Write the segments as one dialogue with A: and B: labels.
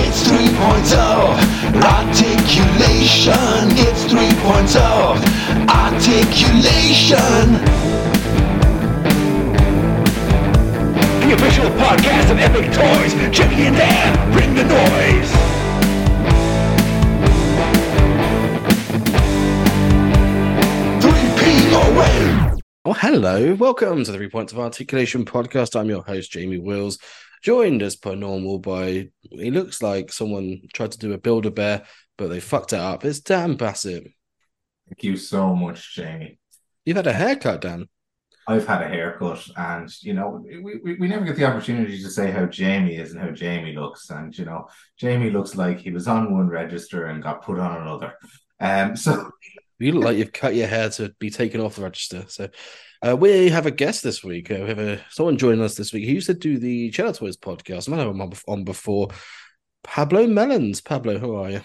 A: It's 3.0 articulation. It's 3.0 articulation.
B: The official podcast of Epic Toys. Jimmy and Dan, bring the noise.
A: Three P O N.
C: Well, hello. Welcome to the Three Points of Articulation podcast. I'm your host, Jamie Wills, joined as per normal by, he looks like someone tried to do a Build-A-Bear, but they fucked it up. It's Dan Bassett.
D: Thank you so much, Jamie.
C: You've had a haircut, Dan.
D: I've had a haircut, and you know, we, we, we never get the opportunity to say how Jamie is and how Jamie looks. And you know, Jamie looks like he was on one register and got put on another. Um, so
C: You look like you've cut your hair to be taken off the register. So uh, we have a guest this week. Uh, we have a, someone joining us this week. He used to do the Cheddar Toys podcast. I might have him on- on before. Pablo Melons. Pablo, who are you?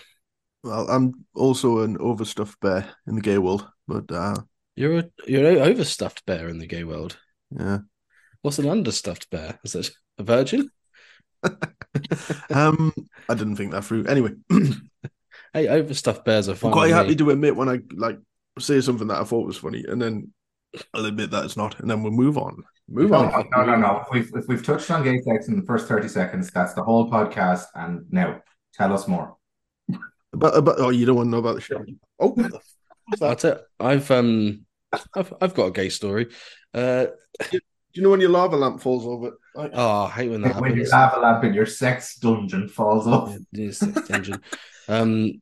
E: Well, I'm also an overstuffed bear in the gay world, but uh,
C: You're a, you're an overstuffed bear in the gay world.
E: yeah.
C: What's an understuffed bear? Is it a virgin?
E: Um, I didn't think that through. Anyway,
C: Hey, overstuffed bears are fine.
E: I'm quite happy
C: me.
E: to admit when I like say something that I thought was funny, and then I'll admit that it's not, and then we'll move on. Move
D: no,
E: on.
D: no, no, no. If we've, if we've touched on gay sex in the first thirty seconds, that's the whole podcast. And now, tell us more.
E: But, but oh, you don't want to know about the show. Oh, what the f- what's
C: I'll
E: that?
C: tell- I've um, I've I've got a gay story. Uh,
E: Do you know when your lava lamp falls over? I,
C: oh, I hate when that
D: when your lava lamp in your sex dungeon falls off.
C: Yeah, sex dungeon. Um,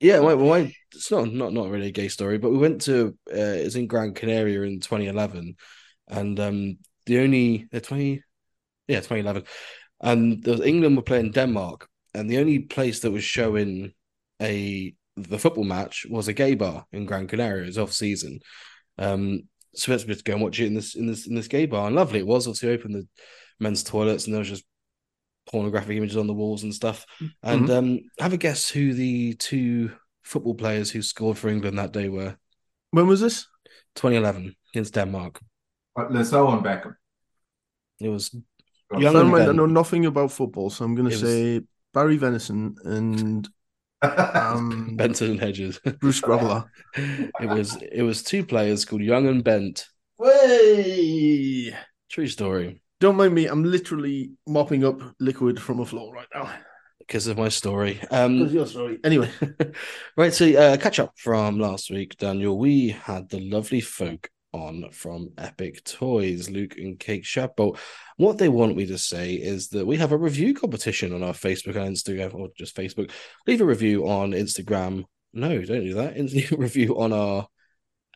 C: yeah, well, it's not not not really a gay story, but we went to uh, it's in Gran Canaria in 2011, and um, the only the 20 yeah 2011, and there was, England were playing Denmark, and the only place that was showing a the football match was a gay bar in Gran Canaria. It was off season, um, so we had to go and watch it in this in this in this gay bar, and lovely it was. Obviously, opened the men's toilets, and there was just pornographic images on the walls and stuff. And um, have a guess who the two football players who scored for England that day were?
E: when was this?
C: 2011 against Denmark.
D: But Lasso and Beckham.
C: It was
D: Go
C: Young
E: Bear
C: and
E: mind, I know nothing about football, so I'm going
C: It
E: to
C: was-
E: say Barry Venison and um,
C: Benton and Hedges.
E: Bruce Grobbelaar.
C: it was it was two players called Young and Bent.
E: Way.
C: True story.
E: Don't mind me. I'm literally mopping up liquid from a floor right now.
C: Because of my story.
E: Because
C: Um,
E: your story. Anyway,
C: right, so uh, catch up from last week, Daniel. We had the lovely folk on from Epic Toys, Luke and Kate Shadbolt. What they want me to say is that we have a review competition on our Facebook and Instagram, or just Facebook. Leave a review on Instagram. No, don't do that. Leave a review on our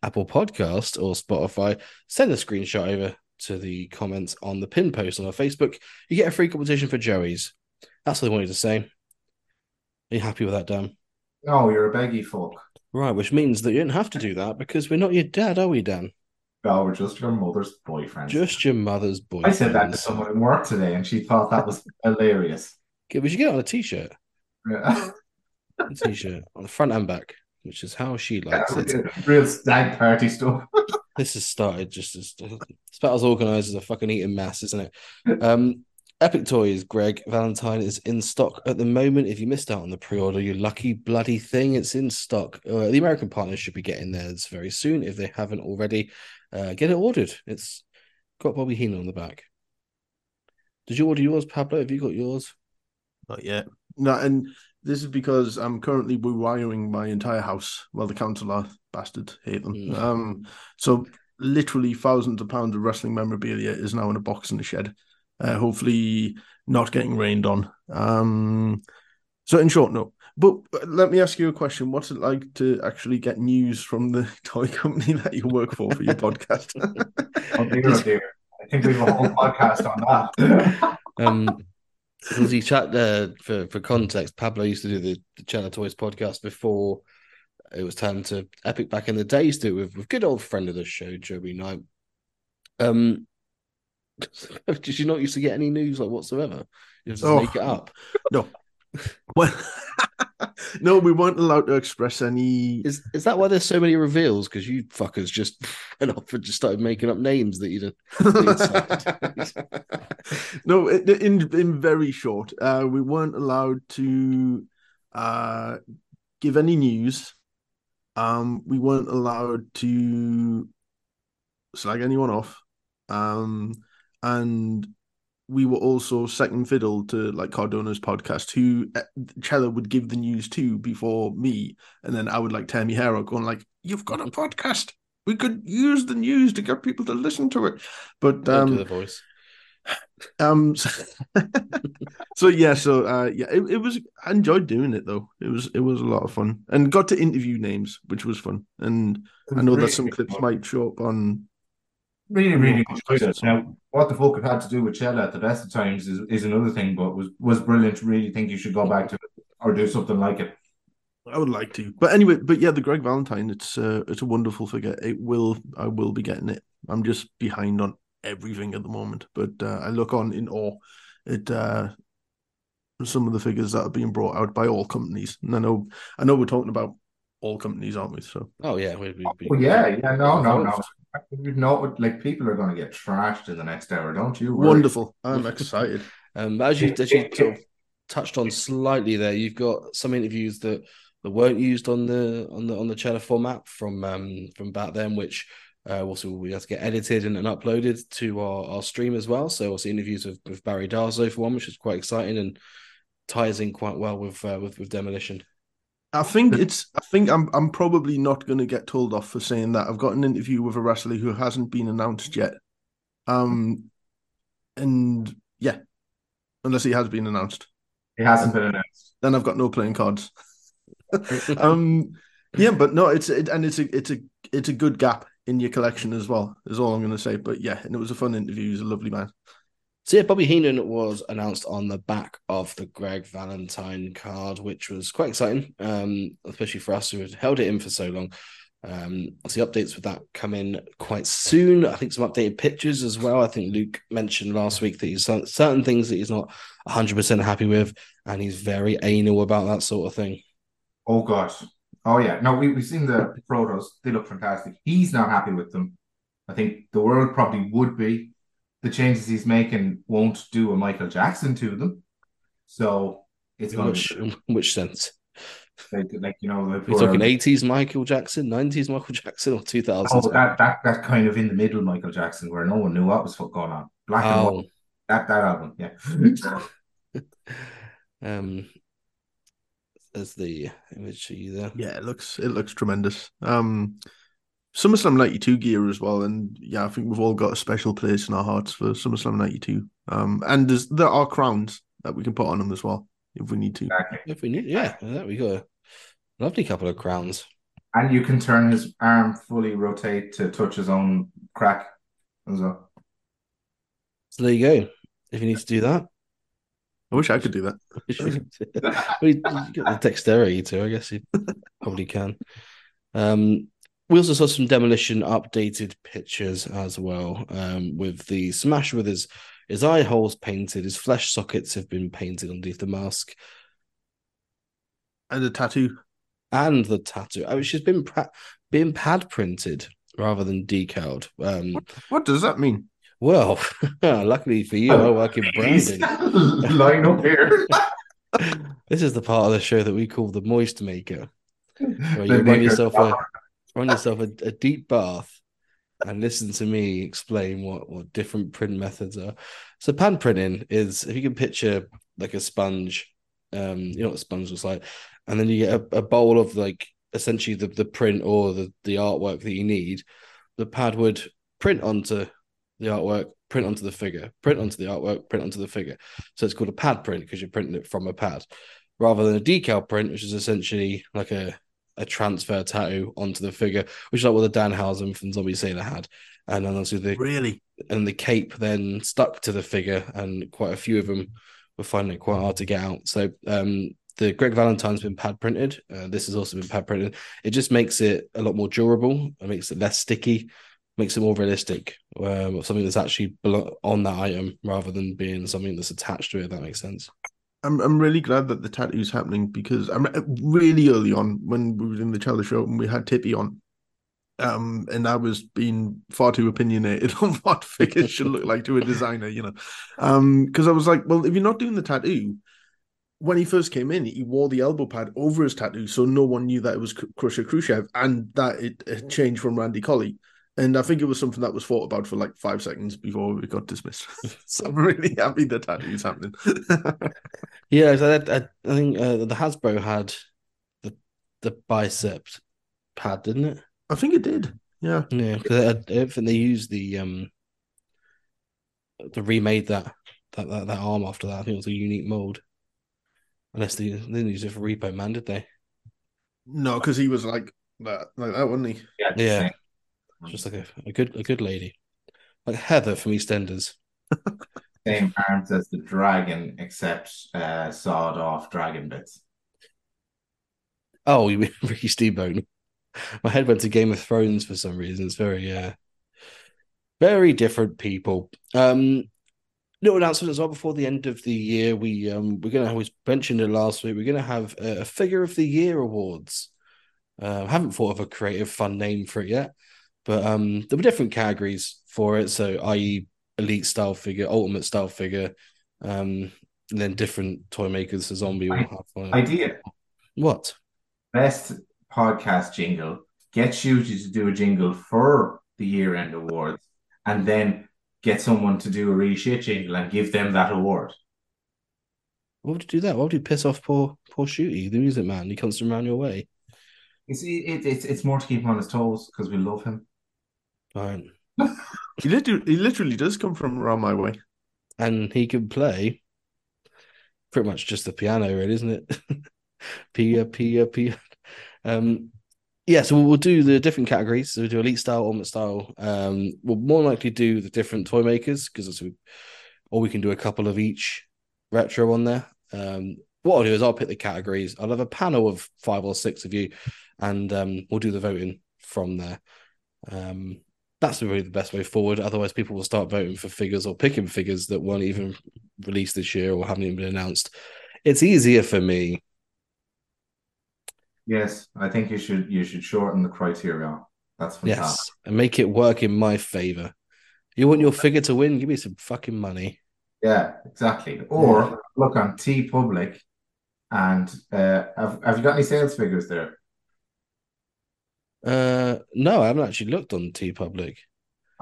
C: Apple Podcast or Spotify. Send a screenshot over to the comments on the pin post on our Facebook. You get a free competition for Joey's. That's what they wanted to say. Are you happy with that, Dan?
D: no, you're a beggy fuck.
C: Right, which means that you don't have to do that because we're not your dad, are we, Dan?
D: No, we're just your mother's boyfriend.
C: Just your mother's boyfriend.
D: I said that to someone at work today, and she thought that was hilarious.
C: Okay, we should get on a t-shirt.
D: Yeah.
C: A t-shirt on the front and back, which is how she likes it.
D: Real stag party stuff.
C: This has started just as it's about as organized as a fucking eating mass, isn't it? Um, Epic Toys, Greg Valentine is in stock at the moment. If you missed out on the pre-order, you lucky bloody thing, it's in stock. Uh, the American partners should be getting theirs very soon if they haven't already. Uh, get it ordered. It's got Bobby Heenan on the back. Did you order yours, Pablo? Have you got yours?
E: not yet. No, and this is because I'm currently rewiring my entire house. Well, the council are bastards, hate them.
C: Mm.
E: Um, so literally thousands of pounds of wrestling memorabilia is now in a box in the shed. Uh, hopefully, not getting rained on. Um, so in short, no. But uh, let me ask you a question: What's it like to actually get news from the toy company that you work for for your podcast?
D: Oh dear, oh dear. I think we have a whole podcast on that.
C: Um, because he chat uh, for for context, Pablo used to do the, the Channel Toys podcast before it was turned to Epic back in the day. He used to do it with, with good old friend of the show, Joey Knight. Um, did you not used to get any news like whatsoever? You just
E: Oh.
C: make it up.
E: No. Well, no, we weren't allowed to express any.
C: Is is that why there's so many reveals? Because you fuckers just went off and just started making up names that you'd.
E: no, in, in in very short, uh, we weren't allowed to uh, give any news. Um, we weren't allowed to slag anyone off. Um, and we were also second fiddle to like Cardona's podcast, who uh, Chella would give the news to before me, and then I would like tear my hair out, going like, "You've got a podcast. We could use the news to get people to listen to it." But um,
C: the voice.
E: um, so, so yeah, so uh, yeah, it, it was. I enjoyed doing it though. It was it was a lot of fun, and got to interview names, which was fun. And I know that some clips might show up on.
D: Really, really
E: More
D: enjoyed it. Now, what the folk have had to do with Chella at the best of times is, is another thing, but was was brilliant. Really think you should go back to it or do something like it.
E: I would like to, but anyway, but yeah, the Greg Valentine, it's uh, it's a wonderful figure. It will, I will be getting it. I'm just behind on everything at the moment, but uh, I look on in awe at uh, some of the figures that are being brought out by all companies. And I know, I know, we're talking about all companies, aren't we? So
C: Oh yeah, we'd, we'd be.
D: Oh yeah, yeah, no, no, no.
C: Involved.
D: You know, like people are going to get trashed in the next hour, don't you? worry.
E: wonderful. I'm excited.
C: Um, as you as you sort of touched on slightly there, you've got some interviews that, that weren't used on the on the on the Cheddar format from um from back then, which uh, also we have to get edited and, and uploaded to our, our stream as well. So also interviews with, with Barry Darsow for one, which is quite exciting and ties in quite well with uh, with, with demolition.
E: I think it's. I think I'm. I'm probably not going to get told off for saying that. I've got an interview with a wrestler who hasn't been announced yet. Um, and yeah, unless he has been announced,
D: he hasn't been announced.
E: then I've got no playing cards. um, yeah, but no, it's it, and it's a it's a it's a good gap in your collection as well. Is all I'm going to say. But yeah, and it was a fun interview. He's a lovely man.
C: So yeah, Bobby Heenan was announced on the back of the Greg Valentine card, which was quite exciting, um, especially for us who had held it in for so long. Um, the updates with that come in quite soon. I think some updated pictures as well. I think Luke mentioned last week that he's certain things that he's not 100% happy with, and he's very anal about that sort of thing.
D: Oh god. Oh yeah. No, we we've seen the photos. They look fantastic. He's not happy with them. I think the world probably would be. The changes he's making won't do a Michael Jackson to them. So it's
C: In
D: going
C: which,
D: to
C: in which sense?
D: like, like you know, like
C: We're talking 80s Michael Jackson, 90s Michael Jackson, or 2000s?
D: Oh, that, that that kind of in the middle Michael Jackson where no one knew what was fuck going on. Black and
C: Oh,
D: white. That that album, yeah.
C: um, as the image of you there.
E: Yeah, it looks it looks tremendous. Um, SummerSlam '92 gear as well, and yeah, I think we've all got a special place in our hearts for SummerSlam '92. Um, and there's there are crowns that we can put on them as well if we need to.
D: exactly.
C: If we need, yeah, there we go. Lovely couple of crowns.
D: And you can turn his arm fully rotate to touch his own crack as well.
C: So there you go. If you need to do that,
E: I wish I could do that.
C: well, you, you got the dexterity too. I guess you probably can. Um, we also saw some demolition updated pictures as well. Um, with the smash with his his eye holes painted, his flesh sockets have been painted underneath the mask,
E: And a tattoo.
C: and the tattoo. Oh, she's been pra- been pad printed rather than decaled. Um,
E: What does that mean?
C: well, luckily for you, I work in branding.
D: Line up here.
C: This is the part of the show that we call the moist maker, where you run yourself a run yourself a, a deep bath and listen to me explain what what different print methods are. So pad printing is if you can picture like a sponge, um, you know what a sponge looks like, and then you get a, a bowl of like essentially the, the print or the, the artwork that you need. The pad would print onto the artwork, print onto the figure, print onto the artwork, print onto the figure. So it's called a pad print because you're printing it from a pad, rather than a decal print, which is essentially like a a transfer tattoo onto the figure, which is like what the Danhausen from Zombie Sailor had. And then obviously the
E: Really?
C: and the cape then stuck to the figure, and quite a few of them were finding it quite hard to get out. So um, the Greg Valentine's been pad printed. Uh, this has also been pad printed. It just makes it a lot more durable. It makes it less sticky. Makes it more realistic. Um, something that's actually on that item rather than being something that's attached to it. If that makes sense.
E: I'm I'm really glad that the tattoo's happening because I'm really early on when we were in the Chelsea show and we had Tippy on, um, and I was being far too opinionated on what figures should look like to a designer, you know, um, because I was like, well, if you're not doing the tattoo, when he first came in, he wore the elbow pad over his tattoo, so no one knew that it was Krusher Khruschev and that it, it changed from Randy Colley. And I think it was something that was thought about for like five seconds before it got dismissed. so I'm really happy that tattoo's happening.
C: Yeah, so I, I, I think uh, the Hasbro had the the bicep pad, didn't it?
E: I think it did. Yeah.
C: Yeah, because I, I don't think they used the um they remade that that that, that arm after that. I think it was a unique mold. Unless they, they didn't use it for Repo Man, did they?
E: No, because he was like that, like that, wasn't he?
D: Yeah,
C: Yeah. Just like a, a good a good lady, like Heather from EastEnders.
D: same arms as the dragon, except uh, sawed off dragon bits.
C: Oh, you mean Ricky Steamboat? My head went to Game of Thrones for some reason. It's very uh very different people. Um little announcement as well before the end of the year. We um we're gonna we mentioned it last week. We're gonna have a, a figure of the year awards. Uh, I haven't thought of a creative fun name for it yet, but um there were different categories for it. So i.e. elite style figure, ultimate style figure, um and then different toy makers. So zombie will
D: I-
C: have one.
D: Idea:
C: What?
D: best podcast jingle. Get Shooty to do a jingle for the year-end awards, and then get someone to do a really shit jingle and give them that award.
C: Why would you do that? Why would you piss off poor poor Shooty, the music man? He comes from around your way.
D: You see, it, it's it's more to keep him on his toes because we love him.
E: He literally, he literally does come from around my way.
C: And he can play pretty much just the piano, really, isn't it? Pia, pia, pia. Um yeah, so we'll do the different categories. So we'll do elite style, ultimate style. Um, we'll more likely do the different toy makers because or we can do a couple of each retro on there. Um, what I'll do is I'll pick the categories. I'll have a panel of five or six of you, and um, we'll do the voting from there. Um, that's really the best way forward. Otherwise, people will start voting for figures or picking figures that weren't even released this year or haven't even been announced. It's easier for me.
D: Yes, I think you should you should shorten the criteria. That's fantastic.
C: Yes, and make it work in my favor. You want your figure to win? Give me some fucking money.
D: Yeah, exactly. Or look on TeePublic, and uh, have have you got any sales figures there?
C: Uh, no, I haven't actually looked on TeePublic.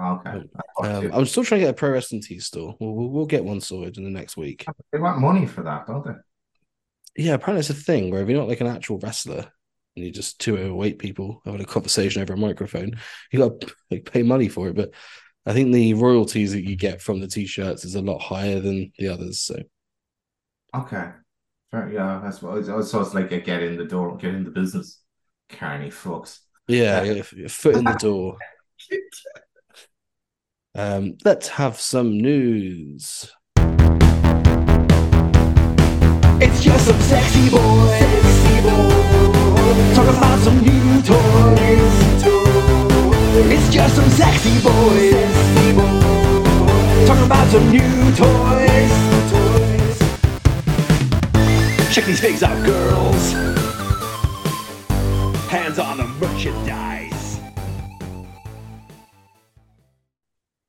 D: Okay,
C: Um, I'm still trying to get a pro wrestling T store. We'll, we'll, we'll get one sorted in the next week.
D: they want money for that, don't they?
C: Yeah, apparently it's a thing where if you're not like an actual wrestler and you're just two overweight people having a conversation over a microphone, you got to like, pay money for it. But I think the royalties that you get from the t-shirts is a lot higher than the others. So
D: Okay, fair. Yeah, that's what. So it's like a get in the door, get in the business. Carney fucks.
C: Yeah, if- if foot in the door. Um, let's have some news.
B: It's just some sexy boys. Sexy boys. Talk about some new toys. It's just some sexy boys. Sexy boys. Talk about some new toys. Check these figs out, girls. Hands on the merchandise.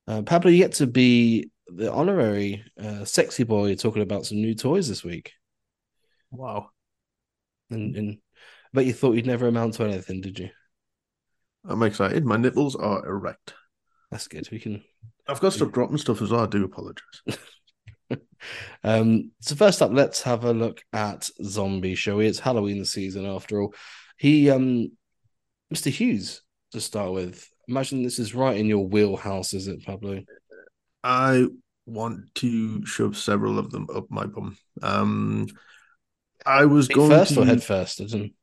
C: Uh, Pablo, you get to be the honorary uh, sexy boy talking about some new toys this week.
E: Wow.
C: And, and I bet you thought you'd never amount to anything, did you?
E: I'm excited. My nipples are erect.
C: That's good. We can.
E: I've got to stop dropping stuff as well. I do apologize.
C: Um, so first up, let's have a look at Zombie, shall we? It's Halloween season after all. He, um, Mr. Hughes, to start with. Imagine this is right in your wheelhouse, is it, Pablo?
E: I want to shove several of them up my bum. Um, I was
C: Feet
E: going
C: first
E: to
C: or head first? I didn't.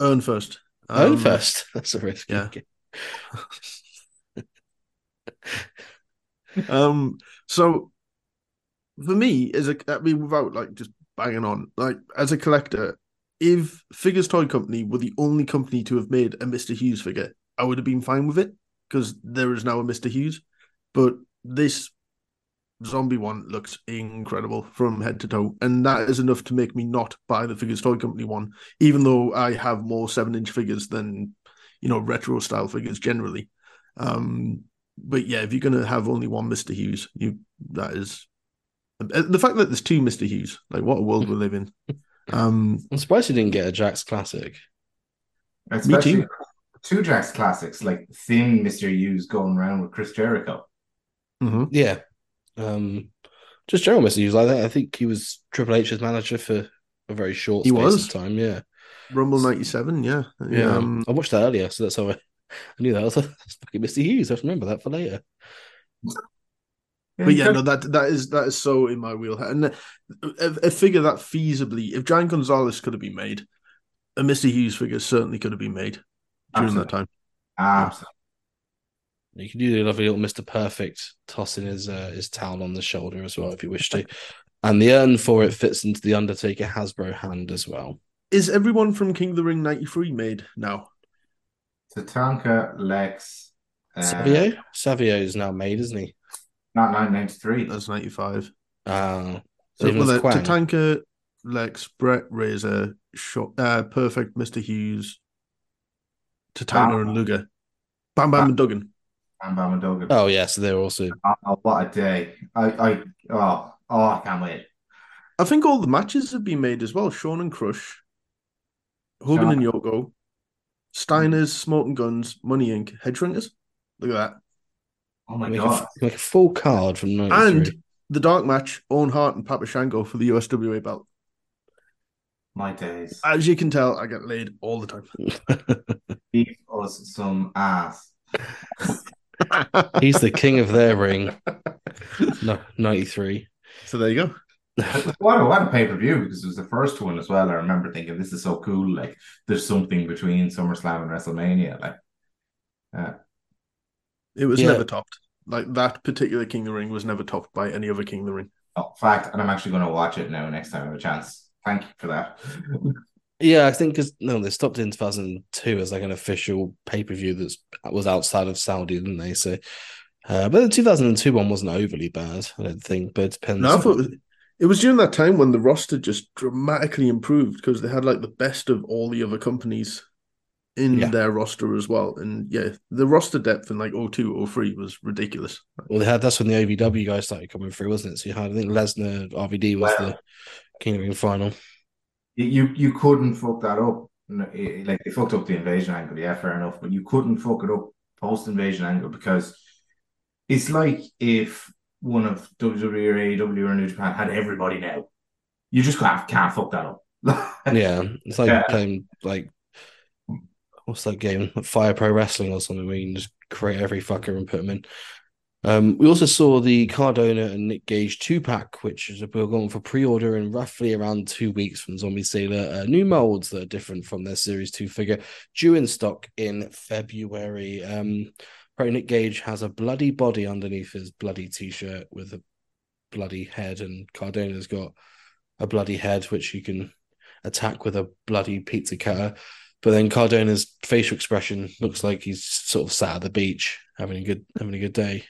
E: earn first.
C: Own
E: Um,
C: first. That's a risk.
E: yeah. um, so for me, as a I mean, without like just banging on, like as a collector, if Figures Toy Company were the only company to have made a Mr. Hughes figure, I would have been fine with it because there is now a Mr. Hughes. But this Zombie one looks incredible from head to toe, and that is enough to make me not buy the Figures Toy Company one, even though I have more seven inch figures than you know retro style figures generally. Um, but yeah, if you're gonna have only one Mister Hughes, you that is the fact that there's two Mister Hughes. Like what a world we live in. Um,
C: I'm surprised you didn't get a Jakks Classic.
D: Especially
E: too.
D: two Jakks classics like thin Mr. Hughes going around with Chris Jericho.
E: mhm.
C: Yeah. Um, just general Mr. Hughes. I think I think he was Triple H's manager for a very short
E: He
C: space
E: was.
C: of time. Yeah.
E: Rumble '97, yeah,
C: Yeah.
E: Um,
C: I watched that earlier, so that's how I, I knew that. I was like, fucking Mr. Hughes. I have to remember that for later.
E: But yeah, no, that that is that is so in my wheelhouse. And a, a figure that feasibly, if Giant Gonzalez could have been made, a Mister Hughes figure certainly could have been made during that time.
D: Absolutely.
C: You can do the lovely little Mr. Perfect tossing his uh, his towel on the shoulder as well if you wish to. And the urn for it fits into the Undertaker Hasbro hand as well.
E: Is everyone from King of the Ring '93 made now?
D: Tatanka, Lex, uh,
C: Savio? Savio is now made, isn't he?
D: Not 993.
E: That's '95.
C: Uh,
E: So well,
C: as
E: Tatanka, Lex, Brett, Razor, Shot, uh, Perfect, Mister Hughes, Tatanka,
D: Bam.
E: and Luger, Bam Bam and Duggan.
D: and Bam and Duggan.
C: Oh yeah, so they're also
D: Oh, what a day. I, I, oh, oh, I can't wait.
E: I think all the matches have been made as well. Shawn and Crush, Hogan
D: Sean-
E: and Yoko, Steiners, Smoking Guns, Money Inc., Headshrinkers. Look at that.
D: Oh my
C: make a,
D: God.
C: make a full card from 93.
E: And the dark match, Owen Hart and Papa Shango for the USWA belt.
D: My days.
E: As you can tell, I get laid all the time.
D: Beat us some ass.
C: He's the king of their ring. No, 93.
E: so there you go.
D: What a, what a pay per view because it was the first one as well. I remember thinking, this is so cool. Like, there's something between SummerSlam and WrestleMania. Like, uh,
E: It was
C: Yeah.
E: never topped. Like that particular King of the Ring was never topped by any other King of the Ring.
D: oh, fact, and I'm actually going to watch it now next time I have a chance. Thank you for that.
C: Yeah, I think because no, they stopped in 2002 as like an official pay per view that was outside of Saudi, didn't they? So, uh, but the 2002 one wasn't overly bad, I don't think. But it depends.
E: No, I thought it was, it was during that time when the roster just dramatically improved because they had like the best of all the other companies in
C: Yeah.
E: their roster as well. And yeah, the roster depth in like 02, 03 was ridiculous.
C: well, they had that's when the OVW guys started coming through, wasn't it? So you had I think Lesnar, RVD was
D: Well-
C: the King of the Ring final.
D: You- you you couldn't fuck that up. Like they fucked up the invasion angle, yeah, fair enough. But you couldn't fuck it up post invasion angle because it's like if one of WWE or AEW or New Japan had everybody now. You just can't can't fuck that up.
C: Yeah, it's like
D: Yeah.
C: playing like what's that game? Fire Pro Wrestling or something where you can just create every fucker and put them in. Um, we also saw the Cardona and Nick Gage two pack, which is going for pre order in roughly around two weeks from Zombie Sailor. Uh, new molds that are different from their Series Two figure, due in stock in February. Um, Nick Gage has a bloody body underneath his bloody t shirt with a bloody head, and Cardona's got a bloody head which you can attack with a bloody pizza cutter. But then Cardona's facial expression looks like he's sort of sat at the beach having a good having a good day.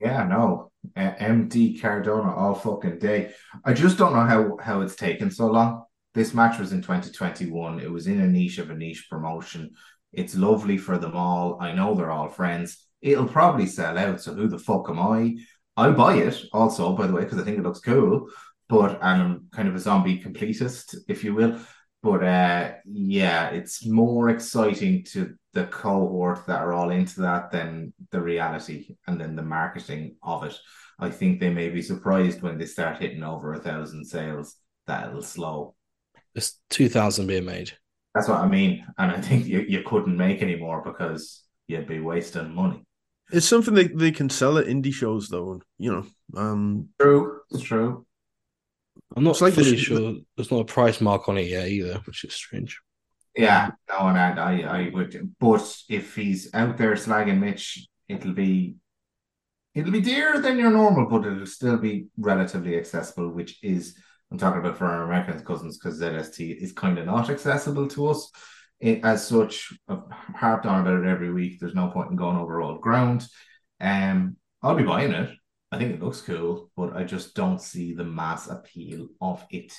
D: Yeah, no. MD Cardona all fucking day. I just don't know how how it's taken so long. This match was in 2021. It was in a niche of a niche promotion. It's lovely for them all. I know they're all friends. It'll probably sell out. So who the fuck am I? I'll buy it also, by the way, because I think it looks cool. But I'm kind of a zombie completist, if you will. But uh, yeah, it's more exciting to the cohort that are all into that than the reality and then the marketing of it. I think they may be surprised when they start hitting over a thousand sales that it'll slow.
C: There's two thousand being made.
D: That's what I mean. And I think you, you couldn't make any more because you'd be wasting money.
E: It's something they, they can sell at indie shows though. and, You know, um,
D: True, it's true.
C: I'm not
E: It's like
C: fully
E: sh-
C: sure. There's not a price mark on it yet either, which is strange.
D: Yeah, no, and I, I, I would. But if he's out there slagging Mitch, it'll be, it'll be dearer than your normal, but it'll still be relatively accessible. Which is, I'm talking about for our American cousins because ZST is kind of not accessible to us. It, as such, I've harped on about it every week. There's no point in going over old ground. Um, I'll be buying it. I think it looks cool, but I just don't see the mass appeal of it.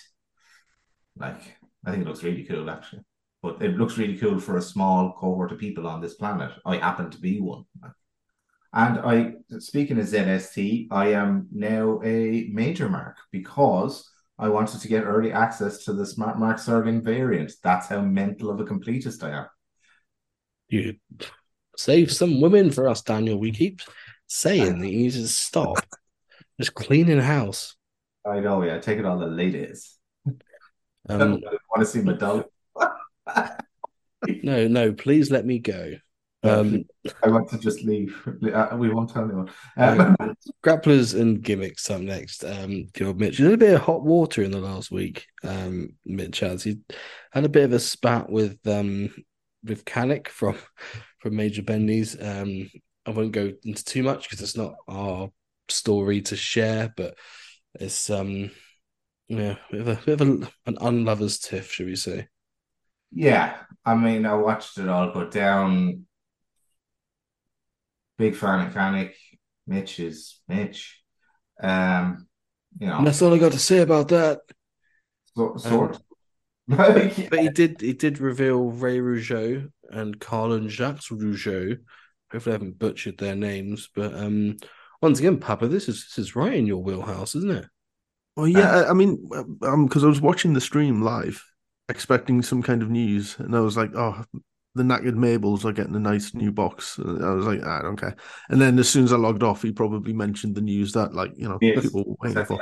D: Like, I think it looks really cool actually, but it looks really cool for a small cohort of people on this planet. I happen to be one. And I, speaking of ZST, I am now a major mark because I wanted to get early access to the Smart Mark Sterling variant. That's how mental of a completist I am.
C: You save some women for us, Daniel. We keep saying that you to stop. Just cleaning house.
D: I know, yeah. Take it on the ladies.
C: Um,
D: I want to see my dog.
C: no, no, please let me go. Um,
D: I want to just leave. Uh, We won't tell anyone.
C: Um, grapplers and gimmicks up next. Um, your Mitch, a bit of hot water in the last week. Um, Mitch has he had a bit of a spat with um with Canic from from Major Bendy's. Um, I won't go into too much because it's not our story to share, but it's um yeah, bit of a bit of a, an unlovers tiff, should we say?
D: yeah, I mean, I watched it all go down. Big fan of Canic. Mitch is Mitch. Um, you know,
C: And that's all I got to say about that.
D: so, sort. Like,
C: But he did he did reveal Ray Rougeau and Carlin Jacques Rougeau. Hopefully I haven't butchered their names, but um once again, Papa, this is this is right in your wheelhouse, isn't it?
E: Well, yeah, I, I mean, um, because I was watching the stream live, expecting some kind of news, and I was like, oh, the knackered Mabels are getting a nice new box. And I was like, "Ah, I don't care. And then as soon as I logged off, he probably mentioned the news that, like, you know,
D: Yes,
E: people were waiting
D: that's
E: for.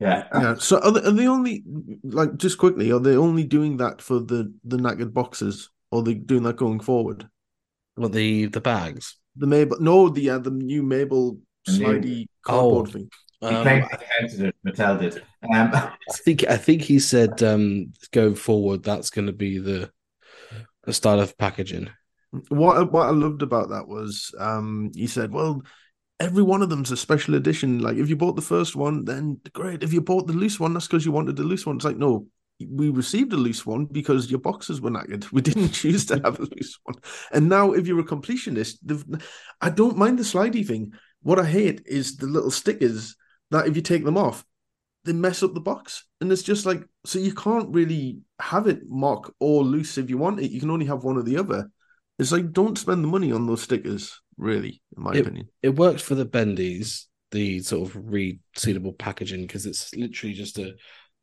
D: Yeah.
E: Yeah. So are they, are they only like just quickly? Are they only doing that for the the knackered boxes, or are they doing that going forward?
C: What the the bags?
E: The Mabel, no, the uh, the new Mabel
D: The new-
E: slidey cardboard
C: Oh.
E: thing.
D: He
C: Um,
D: claimed
C: I
D: he invented it. Mattel did. Um,
C: I think I think he said um going forward that's gonna be the the style of packaging.
E: What I- what I loved about that was um he said, well, every one of them's a special edition. Like if you bought the first one, then great. If you bought the loose one, that's because you wanted the loose one. It's like no. We received a loose one because your boxes were knackered. We didn't choose to have a loose one. And now, if you're a completionist, I don't mind the slidey thing. What I hate is the little stickers that if you take them off, they mess up the box. And it's just like, so you can't really have it mock or loose if you want it. You can only have one or the other. It's like, don't spend the money on those stickers, really, in my
C: It-
E: opinion.
C: It works for the bendies, the sort of resealable packaging, because it's literally just a,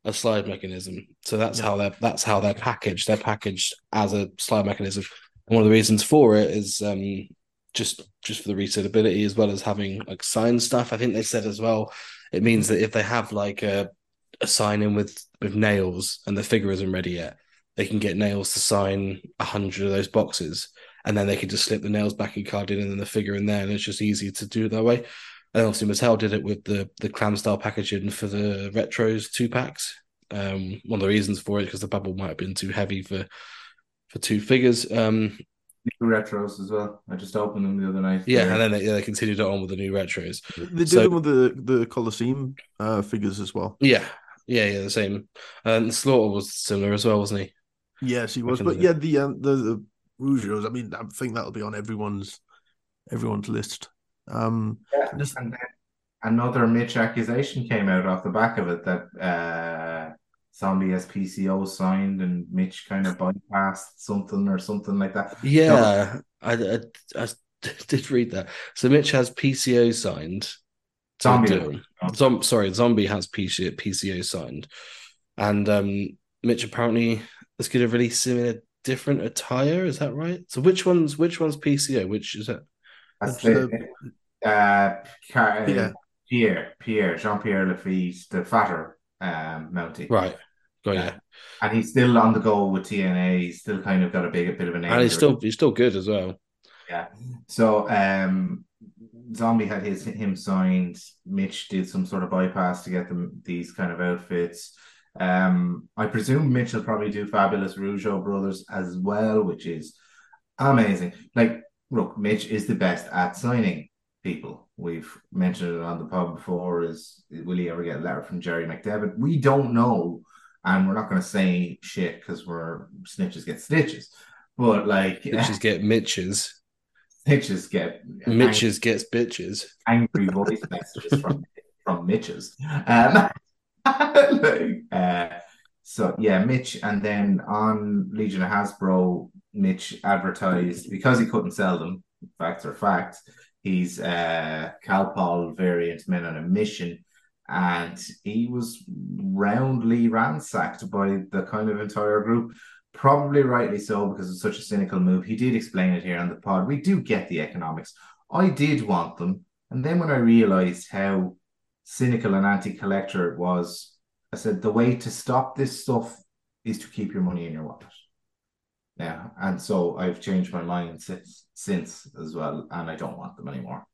C: a slide mechanism. So that's how they're that's how they're packaged. They're packaged as a slide mechanism. And one of the reasons for it is um just just for the resealability as well as having like sign stuff. I think they said as well, it means that if they have like a a sign in with with nails and the figure isn't ready yet, they can get nails to sign a hundred of those boxes and then they can just slip the nails back in card in and then the figure in there, and it's just easy to do it that way. And obviously Mattel did it with the the clam style packaging for the retros two packs. Um, one of the reasons for it because the bubble might have been too heavy for for two figures. Um,
D: new retros as well. I just opened them the other night.
C: yeah,
D: They're-
C: and then they, yeah, they continued it on with the new retros.
E: They did
C: So-
E: it with the, the Coliseum uh, figures as well.
C: Yeah, yeah, yeah, the same. And Slaughter was similar as well, wasn't he?
E: Yes, he was. But yeah, the um, the, the Rougeaus, I mean, I think that'll be on everyone's everyone's list. Um,
D: Yeah,
E: Just-
D: and another Mitch accusation came out off the back of it that uh, Zombie as PCO signed and Mitch kind of bypassed something or something like that.
C: Yeah, I, I, I did read that. So Mitch has PCO signed.
D: Zombie.
C: Zom- sorry, Zombie has PC, PCO signed, and um, Mitch apparently is going to release him in a different attire. Is that right? So which one's which one's PCO? Which is it?
D: That's
E: That's
D: the, uh, Car- uh,
E: Yeah.
D: Pierre, Pierre, Jean Pierre Lafitte, the fatter um, Mountie.
C: Right. Got
D: Yeah.
C: yeah.
D: And he's still on the go with TNA. He's still kind of got a big a bit of an name.
C: And he's still he's still good as well.
D: Yeah. So um Zombie had his him signed. Mitch did some sort of bypass to get them these kind of outfits. Um I presume Mitch will probably do Fabulous Rougeau Brothers as well, which is amazing. Like, look, Mitch is the best at signing people. We've mentioned it on the pod before. Is will he ever get a letter from Jerry McDevitt? We don't know, and we're not going to say shit because we're snitches get stitches. But like,
C: Bitches get Mitches.
D: Mitches get
C: Mitches gets bitches.
D: angry voice messages from from Mitches. Um, like, uh, so yeah, Mitch, and then on Legion of Hasbro, Mitch advertised because he couldn't sell them. Facts are facts. He's uh, Calpol variant men on a mission, and he was roundly ransacked by the kind of entire group. Probably rightly so because it's such a cynical move. He did explain it here on the pod. We do get the economics. I did want them, and then when I realized how cynical and anti-collector it was, I said the way to stop this stuff is to keep your money in your wallet. Yeah, and so I've changed my mind since, since as well, and I don't want them anymore.